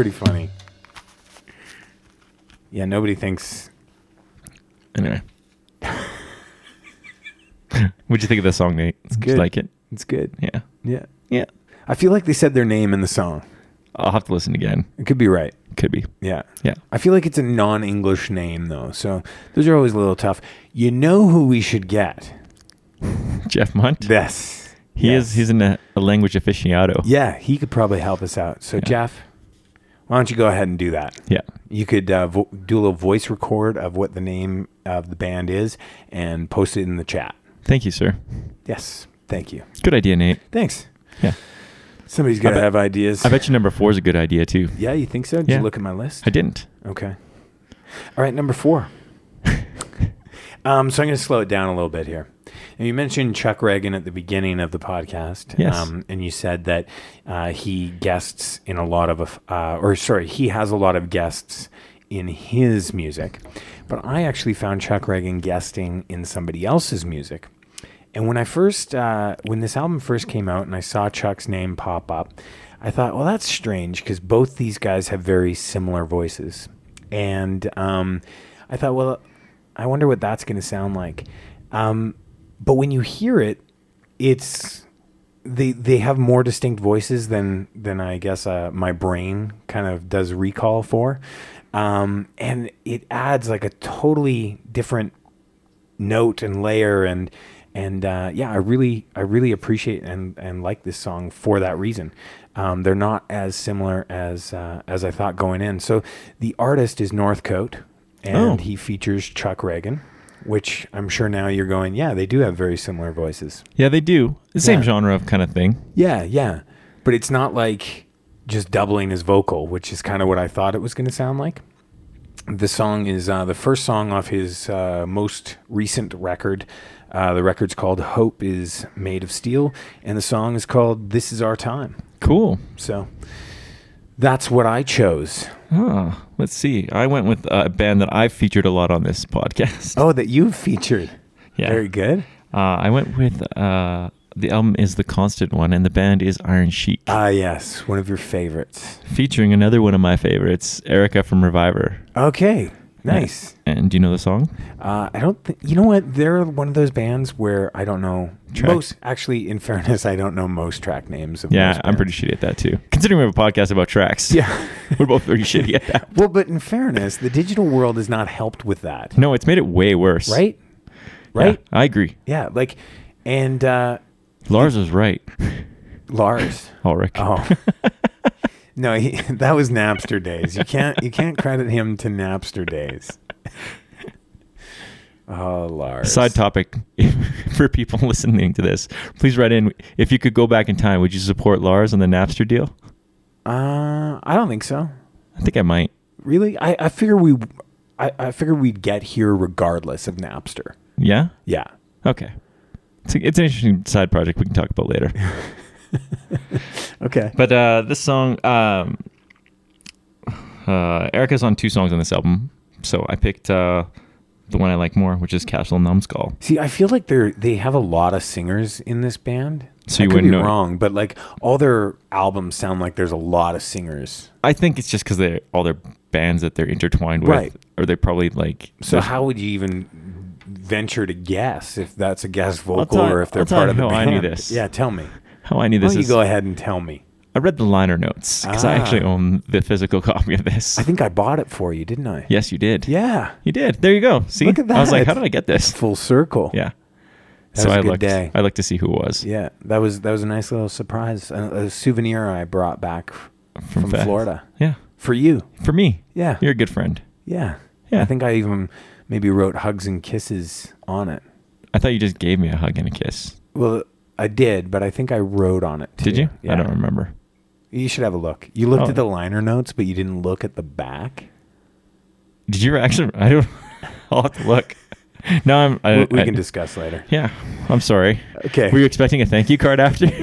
pretty funny. Yeah, nobody thinks. Anyway. What'd you think of the song, Nate? It's good. like it? It's good. Yeah. Yeah. Yeah. I feel like they said their name in the song. I'll have to listen again. It could be right. Could be. Yeah. Yeah. I feel like it's a non English name, though. So those are always a little tough. You know who we should get? Jeff Munt? Yes. He yes. is. He's in a, a language aficionado. Yeah. He could probably help us out. So, yeah. Jeff, why don't you go ahead and do that? Yeah. You could uh, vo- do a little voice record of what the name of the band is and post it in the chat. Thank you, sir. Yes. Thank you. Good idea, Nate. Thanks. Yeah. Somebody's got to have ideas. I bet you number four is a good idea too. Yeah, you think so? Did Yeah. you look at my list? I didn't. Okay. All right, number four. um, so I'm going to slow it down a little bit here. And you mentioned Chuck Ragan at the beginning of the podcast. Yes. Um, and you said that uh, he guests in a lot of, uh, or sorry, he has a lot of guests in his music. But I actually found Chuck Ragan guesting in somebody else's music. And when I first, uh, when this album first came out and I saw Chuck's name pop up, I thought, well, that's strange because both these guys have very similar voices. And um, I thought, well, I wonder what that's going to sound like. Um, but when you hear it, it's they they have more distinct voices than than I guess uh, my brain kind of does recall for, um, and it adds like a totally different note and layer and and uh, yeah, I really I really appreciate and and like this song for that reason. Um, they're not as similar as uh, as I thought going in. So the artist is Northcote, and Oh. he features Chuck Ragan, which I'm sure now you're going, yeah, they do have very similar voices. Yeah, they do. The same Yeah. genre of kind of thing. Yeah, yeah, but it's not like just doubling his vocal, which is kind of what I thought it was going to sound like. The song is uh, the first song off his uh, most recent record. Uh, the record's called "Hope Is Made of Steel," and the song is called "This Is Our Time." Cool. So that's what I chose. Oh, let's see. I went with a band that I've featured a lot on this podcast. Oh, that you've featured. Yeah. Very good. Uh, I went with uh, the album is the Constant One, and the band is Iron Chic, Ah, yes, one of your favorites. featuring another one of my favorites, Erica from RVIVR. Okay, nice. And do you know the song? Uh, I don't think you know what they're one of those bands where I don't know Track- most. Actually, in fairness, I don't know most track names. Of Yeah, I'm pretty shitty at that too. Considering we have a podcast about tracks, Yeah. we're both pretty shitty at that. Well, but in fairness, the digital world has not helped with that, No, it's made it way worse. right? Yeah, Right? I agree. Yeah, like, and uh, Lars was right. Lars. Ulrich. Oh. no, he, that was Napster days. You can't you can't credit him to Napster days. Oh, Lars. Side topic for people listening to this, please write in. If you could go back in time, would you support Lars on the Napster deal? Uh, I don't think so. I think I might. Really, I I figure we, I I figure we'd get here regardless of Napster. Yeah. Yeah. Okay. It's, a, it's an interesting side project we can talk about later. Okay. But uh, this song, um, uh, Erica's on two songs on this album, so I picked uh, the one I like more, which is Castle Numbskull. See, I feel like they're they have a lot of singers in this band. So I you could wouldn't be know- wrong, but like all their albums sound like there's a lot of singers. I think it's just because they all their bands that they're intertwined with, Right. or they probably like. So how would you even venture to guess if that's a guest vocal or if they're I'll part of the how I band? knew this. Yeah, tell me. How I knew Why this don't you is go ahead and tell me? I read the liner notes because I Ah. actually own the physical copy of this. I think I bought it for you, didn't I? yes, you did. Yeah. you did. There you go. See, Look at I was like, that. how did I get this? Full circle. Yeah. That so was a I good looked. day. I looked to see who it was. Yeah, that was that was a nice little surprise, a, a souvenir I brought back from. Florida Yeah, for you. for me. Yeah, You're a good friend. yeah, Yeah. I think I even maybe wrote hugs and kisses on it. I thought you just gave me a hug and a kiss. Well, I did, but I think I wrote on it. Too. Did you? Yeah. I don't remember. You should have a look. You looked Oh. at the liner notes, but you didn't look at the back. Did you actually? I don't. I'll have to look. No, I'm. I, we we I- can discuss later. Yeah, I'm sorry. Okay. Were you expecting a thank you card after?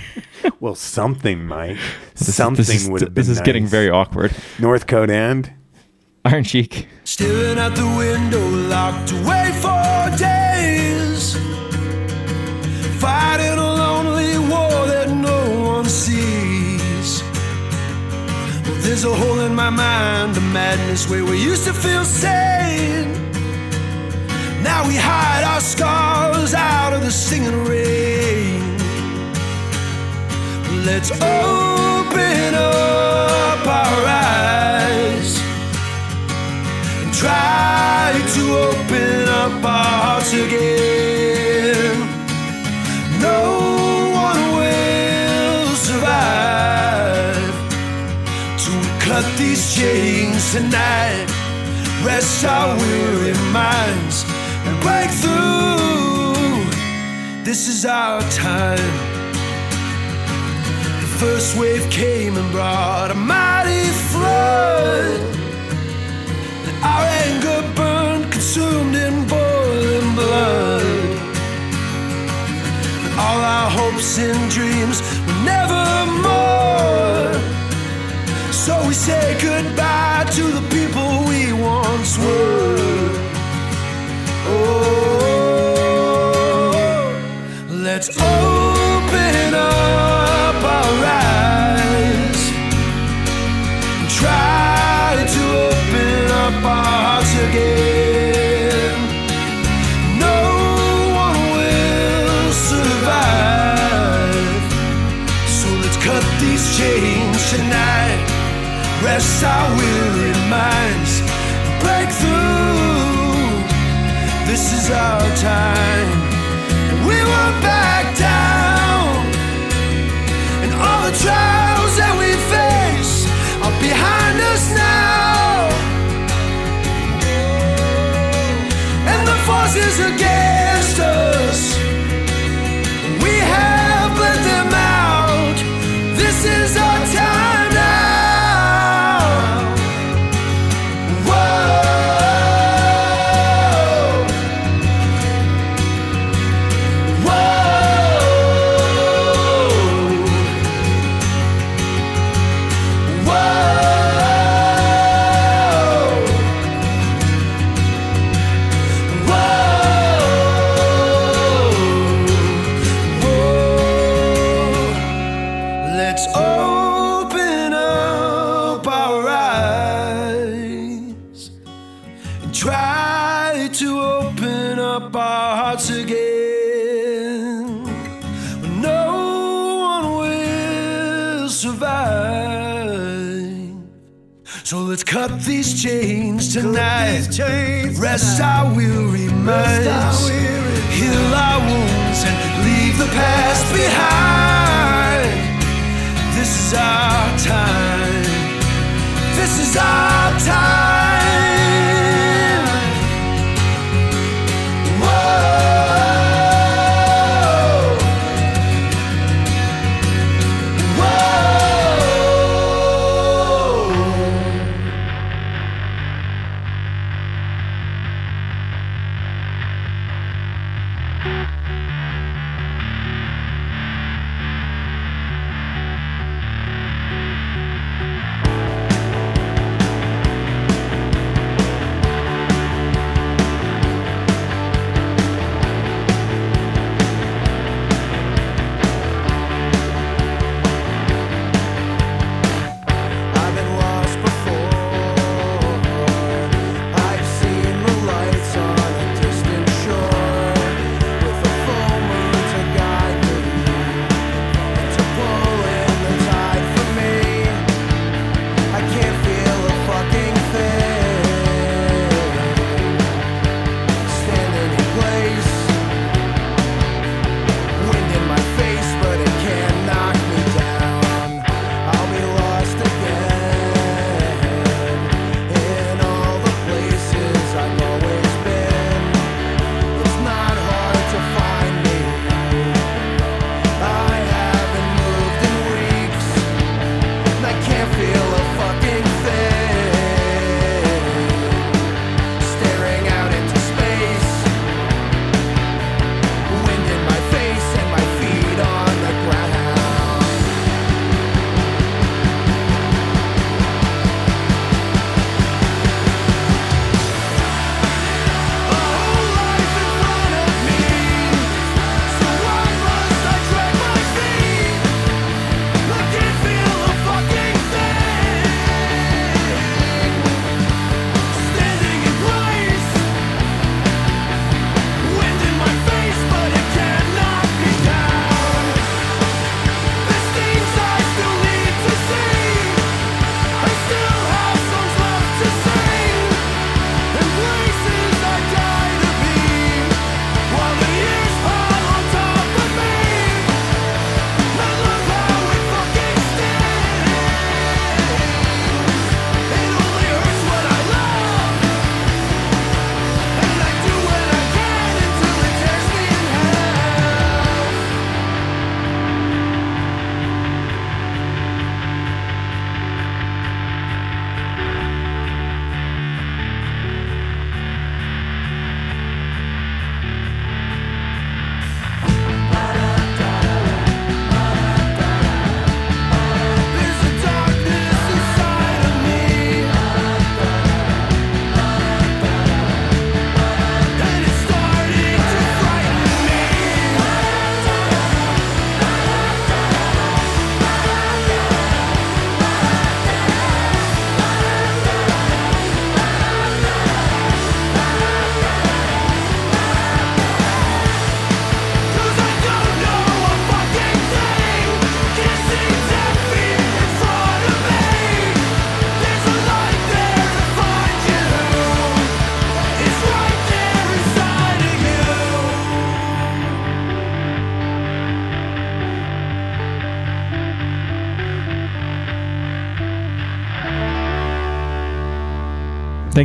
Well, something, Mike. This- something this is, would have been This is getting very awkward. Northcote and Iron Chic. Staring out the window, locked away for days. Fighting a lonely war that no one sees. There's a hole in my mind, a madness where we used to feel sane. Now we hide our scars out of the singing rain. Let's open up our eyes and try to open up our hearts again. Cut these chains tonight. Rest our weary minds and break through. This is our time. The first wave came and brought a mighty flood. Our anger burned, consumed in boiling blood. All our hopes and dreams were never more. So we say goodbye to the people we once were. Oh, let's open up our eyes and try to open up our hearts again. Rest our weary minds. Break through. This is our time. We won't back down. And all the trials that we face are behind us now. And the forces against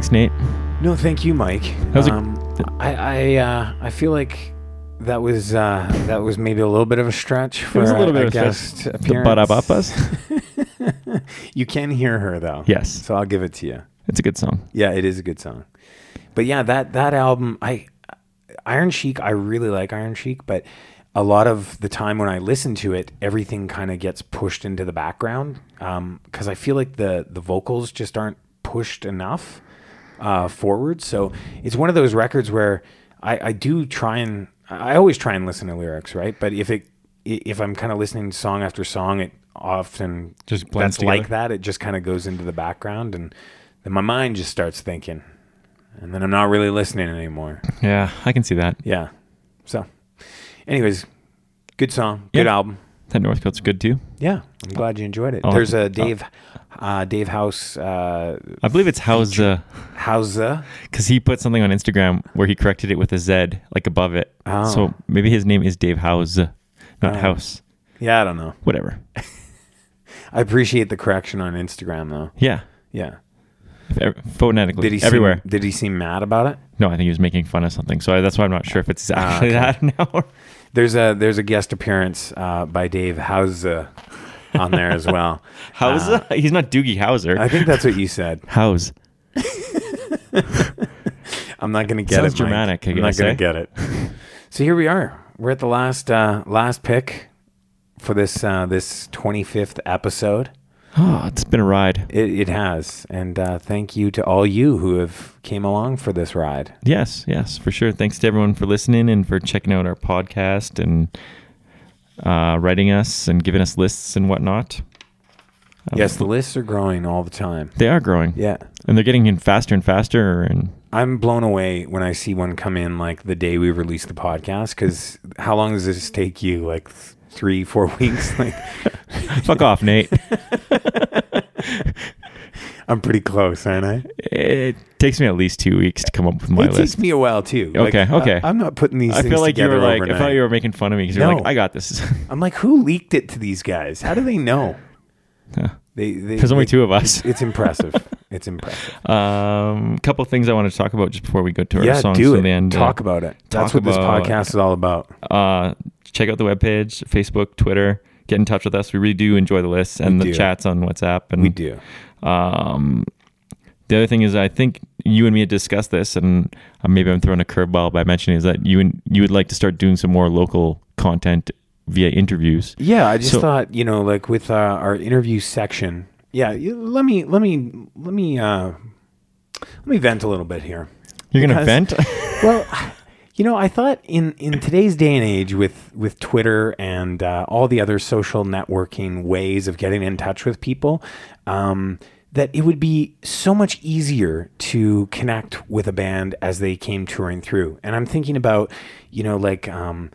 Thanks, Nate. No, thank you, Mike. How's it- Um, I I uh, I feel like that was uh, that was maybe a little bit of a stretch for was a little bit a of a guest The appearance. You can hear her though. Yes. So I'll give it to you. It's a good song. Yeah, it is a good song. But yeah, that that album, I Iron Chic, I really like Iron Chic, but a lot of the time when I listen to it, everything kind of gets pushed into the background because I feel like the the vocals just aren't pushed enough uh, forward. So it's one of those records where I, I do try and I always try and listen to lyrics, right? But if it if I'm kind of listening song after song, it often Just blends that's like that. It just kind of goes into the background, and then my mind just starts thinking, and then I'm not really listening anymore. Yeah, I can see that. Yeah. So, anyways, good song, good album. That Northcote's good too. Yeah, I'm glad you enjoyed it. I'll There's a to- Dave, uh, Dave House, uh, I believe it's How's uh Hausa. because he put something on Instagram where he corrected it with a Z like above it. Oh. So maybe his name is Dave House, not Oh. House. Yeah, I don't know. Whatever. I appreciate the correction on Instagram though. Yeah. Yeah. Phonetically. Did he everywhere? Seem, did he seem mad about it? No, I think he was making fun of something. So I, that's why I'm not sure if it's Ah, actually okay. that now. There's a there's a guest appearance uh, by Dave Hausa on there as well. How's Uh, He's not Doogie Howser. I think that's what you said. House. I'm not going to get Sounds it. Mike. dramatic, I I'm not guess, going eh? to get it. so here we are. We're at the last uh, last pick for this uh, this 25th episode. Oh, it's been a ride. It, it has, and uh, thank you to all you who have came along for this ride. Yes, yes, for sure. Thanks to everyone for listening and for checking out our podcast and uh, writing us and giving us lists and whatnot. Um, Yes, the lists are growing all the time. They are growing. Yeah. And they're getting in faster and faster. And I'm blown away when I see one come in like the day we release the podcast. Because how long does this take you? Like three, four weeks? Like, fuck off, Nate. I'm pretty close, aren't I? It takes me at least two weeks to come up with my it list. It takes me a while too. Like, Okay, okay. I, am not putting these. I things feel like you were like, I thought you were making fun of me because you're like, I got this. I'm like, who leaked it to these guys? How do they know? They, they, There's only they- two of us. It's, it's impressive. It's impressive. Um, couple things I want to talk about just before we go to our Yeah, songs do it. the end. Talk about it. That's what this podcast is all about. Uh, check out the webpage, Facebook, Twitter. Get in touch with us. We really do enjoy the lists and We the do. chats on WhatsApp. And We do. Um, the other thing is, I think you and me had discussed this, and uh, maybe I'm throwing a curveball by mentioning is that you and you would like to start doing some more local content via interviews. Yeah, I just So- thought, you know, like with uh, our interview section. Yeah, you, let me let me let me uh, let me vent a little bit here. You're gonna Because- vent? well, you know, I thought in in today's day and age with with Twitter and uh, all the other social networking ways of getting in touch with people, um, that it would be so much easier to connect with a band as they came touring through. And I'm thinking about, you know, like. Um,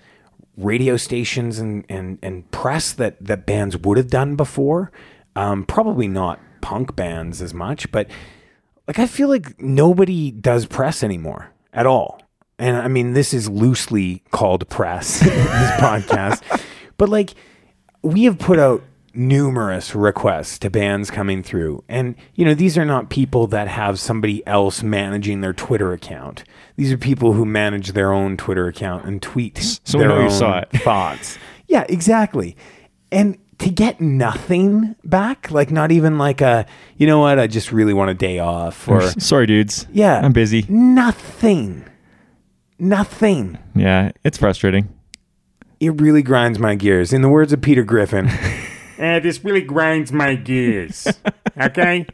radio stations and, and, and press that, that bands would have done before. Um, probably not punk bands as much, but like I feel like nobody does press anymore at all. And I mean, this is loosely called press, this podcast, but like we have put out numerous requests to bands coming through. And, you know, these are not people that have somebody else managing their Twitter account. These are people who manage their own Twitter account and tweet So their know you own saw it. thoughts. Yeah, exactly. And to get nothing back, like not even like a, you know what, I just really want a day off or sorry, dudes. yeah, I'm busy. Nothing. Nothing. Yeah, it's frustrating. It really grinds my gears. In the words of Peter Griffin, eh, this really grinds my gears. Okay?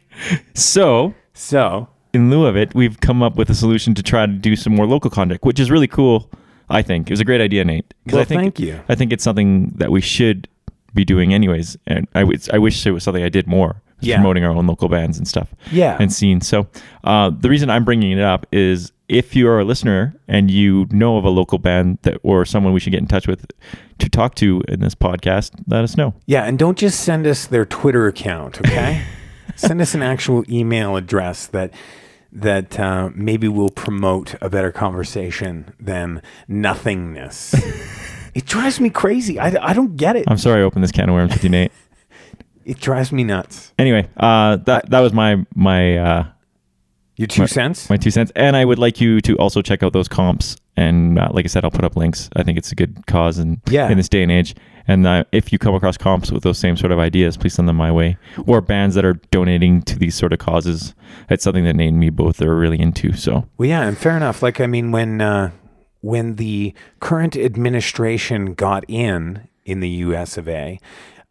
So, so in lieu of it, we've come up with a solution to try to do some more local content, which is really cool. I think it was a great idea, Nate. 'Cause Well, I think, thank you. I think it's something that we should be doing anyways, and I w- I wish it was something I did more. Yeah. promoting our own local bands and stuff. Yeah. and scenes. So uh, the reason I'm bringing it up is if you are a listener and you know of a local band that or someone we should get in touch with to talk to in this podcast, let us know. Yeah, and don't just send us their Twitter account, okay? send us an actual email address that that uh, maybe will promote a better conversation than nothingness. it drives me crazy. I, I don't get it. I'm sorry I opened this can of worms with you, Nate. It drives me nuts. Anyway, uh, that that was my my uh, Your two my, cents? My two cents. And I would like you to also check out those comps. And uh, like I said, I'll put up links. I think it's a good cause and Yeah. in this day and age. And uh, if you come across comps with those same sort of ideas, please send them my way. Or bands that are donating to these sort of causes. It's something that Nate and me both are really into. So Well, yeah, and fair enough. Like, I mean, when uh, when the current administration got in in the U.S. of A.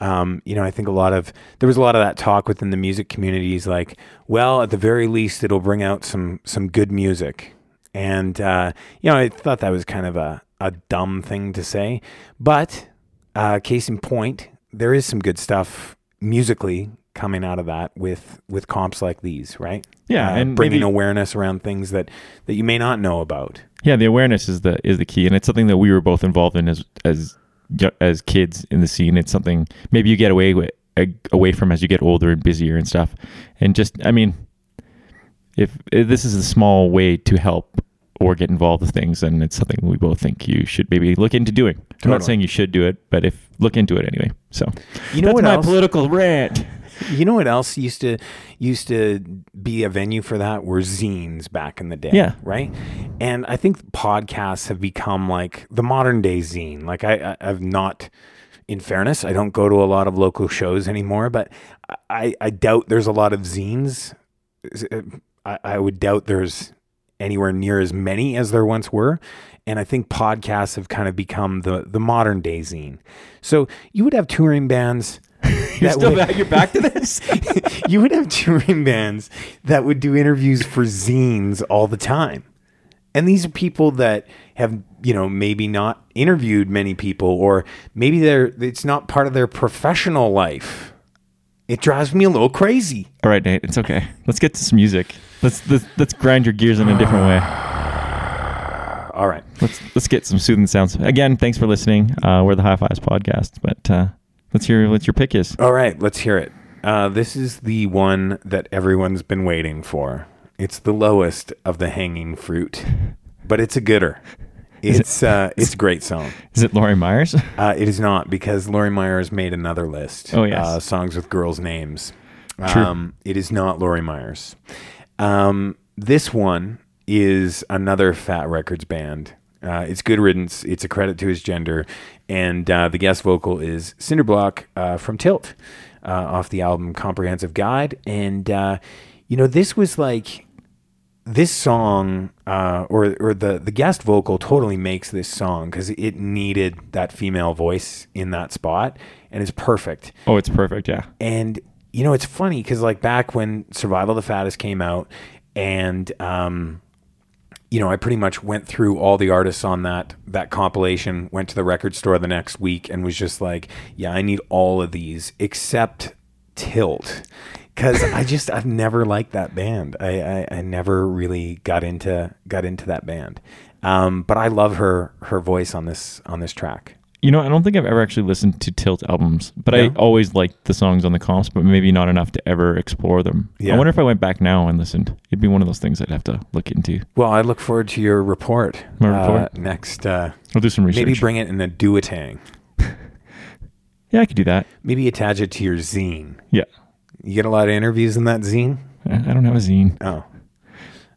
Um, you know, I think a lot of there was a lot of that talk within the music communities. Like, well, at the very least, it'll bring out some some good music, and uh, you know, I thought that was kind of a a dumb thing to say. But uh, case in point, there is some good stuff musically coming out of that with with comps like these, right? Yeah, Uh, and bringing maybe- awareness around things that that you may not know about. yeah, the awareness is the is the key, and it's something that we were both involved in as as as kids in the scene. It's something maybe you get away with away from as you get older and busier and stuff. And just, I mean, if, if this is a small way to help or get involved with things, and it's something we both think you should maybe look into doing. I'm not saying you should do it, but if look into it anyway. So You know that's what my else? political rant. You know what else used to used to be a venue for that were zines back in the day. Yeah. Right. And I think podcasts have become like the modern day zine. Like I, I I've not in fairness, I don't go to a lot of local shows anymore, but I, I doubt there's a lot of zines. Uh, I, I would doubt there's anywhere near as many as there once were. And I think podcasts have kind of become the, the modern day zine. So you would have touring bands. You're that still would- back. You're back to this. you would have touring bands that would do interviews for zines all the time. And these are people that have, you know, maybe not interviewed many people or maybe they're it's not part of their professional life. It drives me a little crazy. All right, Nate. It's okay. Let's get to some music. Let's let's, let's grind your gears in a different way. All right. Let's let's get some soothing sounds. Again, thanks for listening. Uh, we're the High Fives podcast, but uh, let's hear what your pick is. All right, let's hear it. Uh, this is the one that everyone's been waiting for. It's the lowest of the hanging fruit, but it's a gooder. Is it- It's uh, it's a great song. Is it Lori Meyers? Uh, it is not because Lori Meyers made another list. Oh, yes. uh, songs with girls' names. True. Um, it is not Lori Meyers. Um, this one is another Fat Records band. Uh, it's Good Riddance. It's a credit to his gender, and uh, the guest vocal is Cinderblock uh, from Tilt, uh, off the album Comprehensive Guide. And uh, you know, this was like this song uh, or or the the guest vocal totally makes this song because it needed that female voice in that spot and it's perfect Oh, it's perfect. Yeah. and you know it's funny because like back when survival of the fattest came out and um you know i pretty much went through all the artists on that that compilation went to the record store the next week and was just like yeah i need all of these except tilt. Because i just i've never liked that band. I, I i never really got into got into that band. Um but i love her her voice on this on this track You know, I don't think I've ever actually listened to Tilt albums, but I always liked the songs on the comps, but maybe not enough to ever explore them. Yeah. I wonder if I went back now and listened. It'd be one of those things I'd have to look into. well i look forward to your report My uh, report? next uh I'll do some research. maybe bring it in a duotang yeah, I could do that. maybe attach it to your zine Yeah. you get a lot of interviews in that zine I I don't have a zine. oh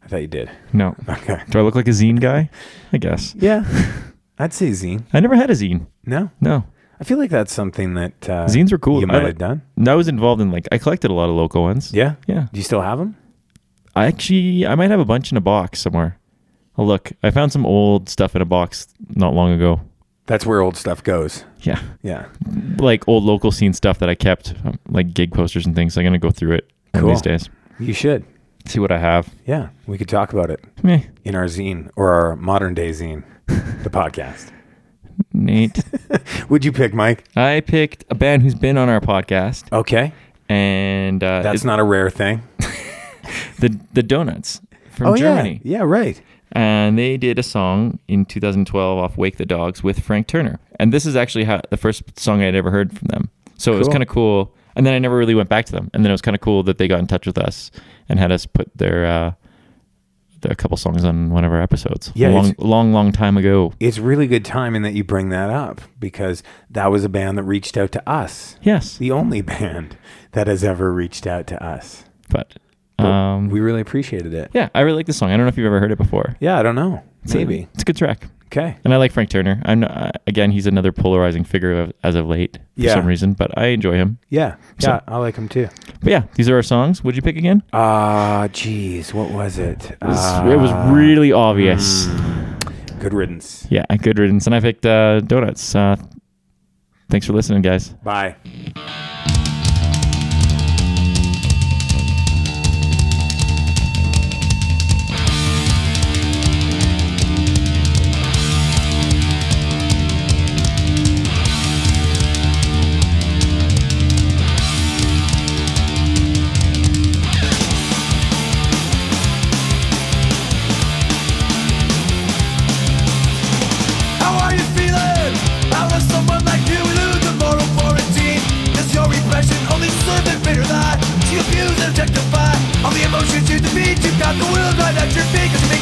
i thought you did No. okay Do I look like a zine guy? I guess. yeah i'd say zine I never had a zine. no No. i feel like that's something that uh, Zines were cool. you I might like- have done I was involved in like I collected a lot of local ones. yeah Yeah. do you still have them I actually I might have a bunch in a box somewhere. I'll look. I found some old stuff in a box not long ago. that's where old stuff goes Yeah. yeah Like old local scene stuff that I kept, um, like gig posters and things. I'm gonna go through it Cool. these days. you should See what I have. yeah we could talk about it Meh. in our zine or our modern day zine the podcast Nate. would you pick mike I picked a band who's been on our podcast, okay and uh, that's it's not a rare thing the the Donots from oh Germany. yeah yeah right and they did a song in 2012 off Wake the Dogs with Frank Turner. And this is actually how, the first song I'd ever heard from them. So it was Cool. kind of cool. And then I never really went back to them. And then it was kind of cool that they got in touch with us and had us put their uh, a couple songs on one of our episodes. Yeah, long, long, long time ago. it's really good timing that you bring that up because that was a band that reached out to us Yes, the only band that has ever reached out to us but Um, we really appreciated it. yeah, I really like this song. I don't know if you've ever heard it before. Yeah, I don't know. It's a- Maybe. it's a good track. Okay. And I like Frank Turner. I'm not, uh, again, he's another polarizing figure of, as of late for Yeah. some reason, but I enjoy him. Yeah. So- Yeah, I like him too. But yeah, these are our songs. Would you pick again? Ah, jeez, what was it? It was, it was really obvious. good riddance. Yeah, good riddance. And I picked uh, Donots. Uh, thanks for listening, guys. Bye.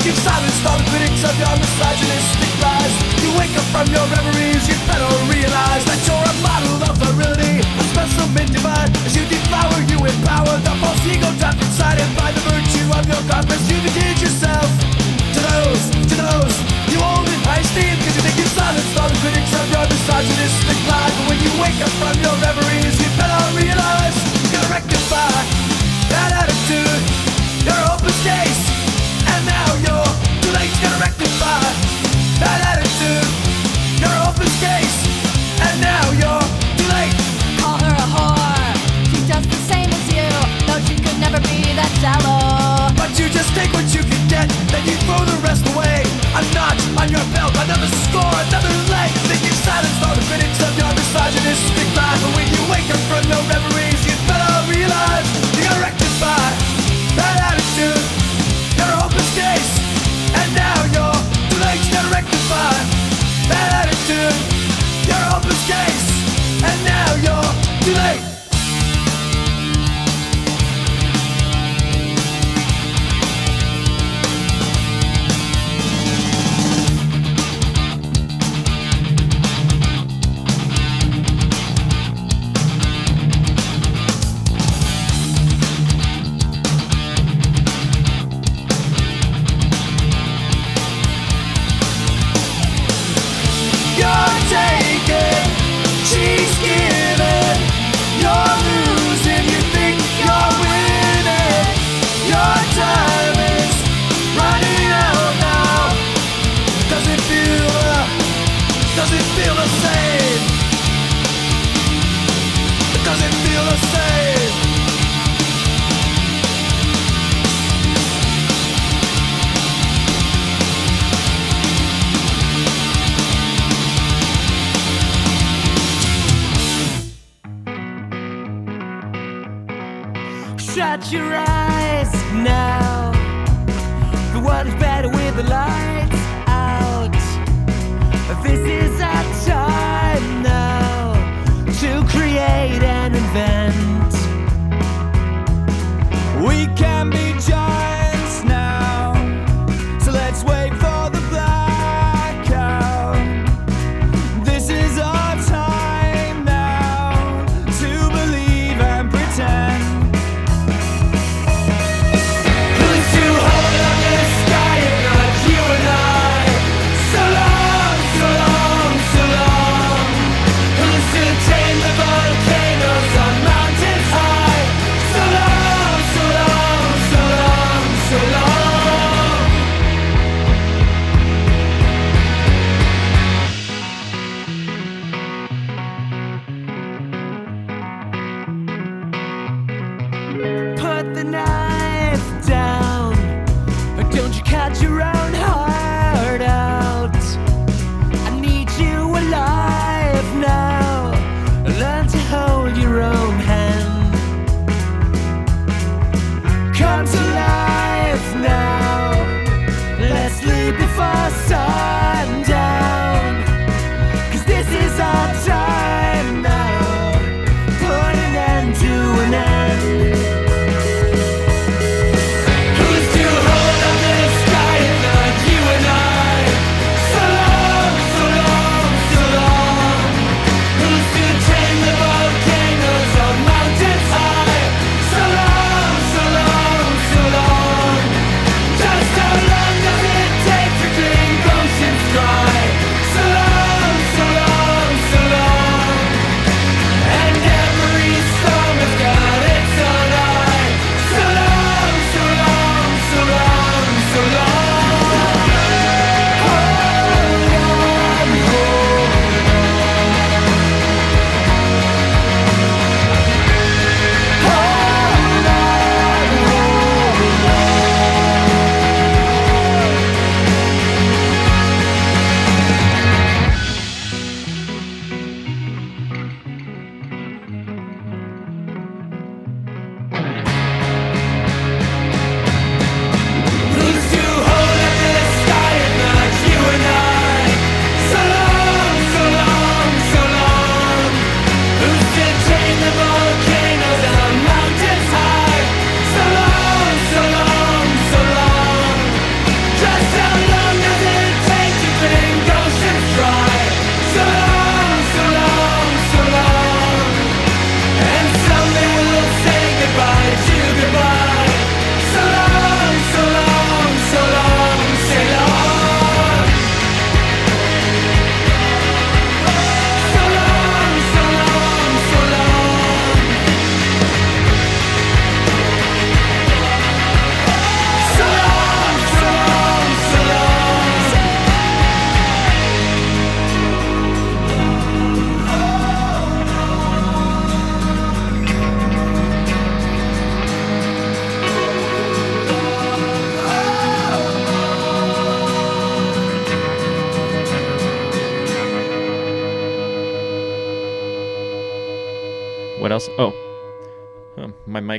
You've silenced all the critics of your misogynistic lies. You wake up from your reveries, you better realize That you're a model of virility A special mint divine As you devour, you empower The false ego trapped inside And by the virtue of your compass You engage yourself. To those, to those You hold in high esteem Cause you think you've silenced all the critics of your misogynistic lies. But when you wake up from your reveries You better realize throw the rest away. A notch on your belt, another score, another leg. Then you silence all the critics of your misogynistic life. But when you wake up from your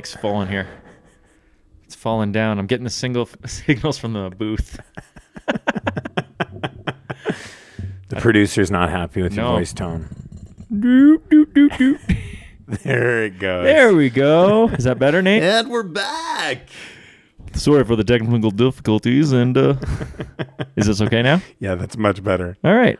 mic's falling here. It's falling down. I'm getting the single signals from the booth. The producer's not happy with No. your voice tone. Doop, doop, doop, doop. There it goes. There we go. Is that better, Nate? And we're back. Sorry for the technical difficulties. And uh, is this okay now? Yeah, that's much better. All right.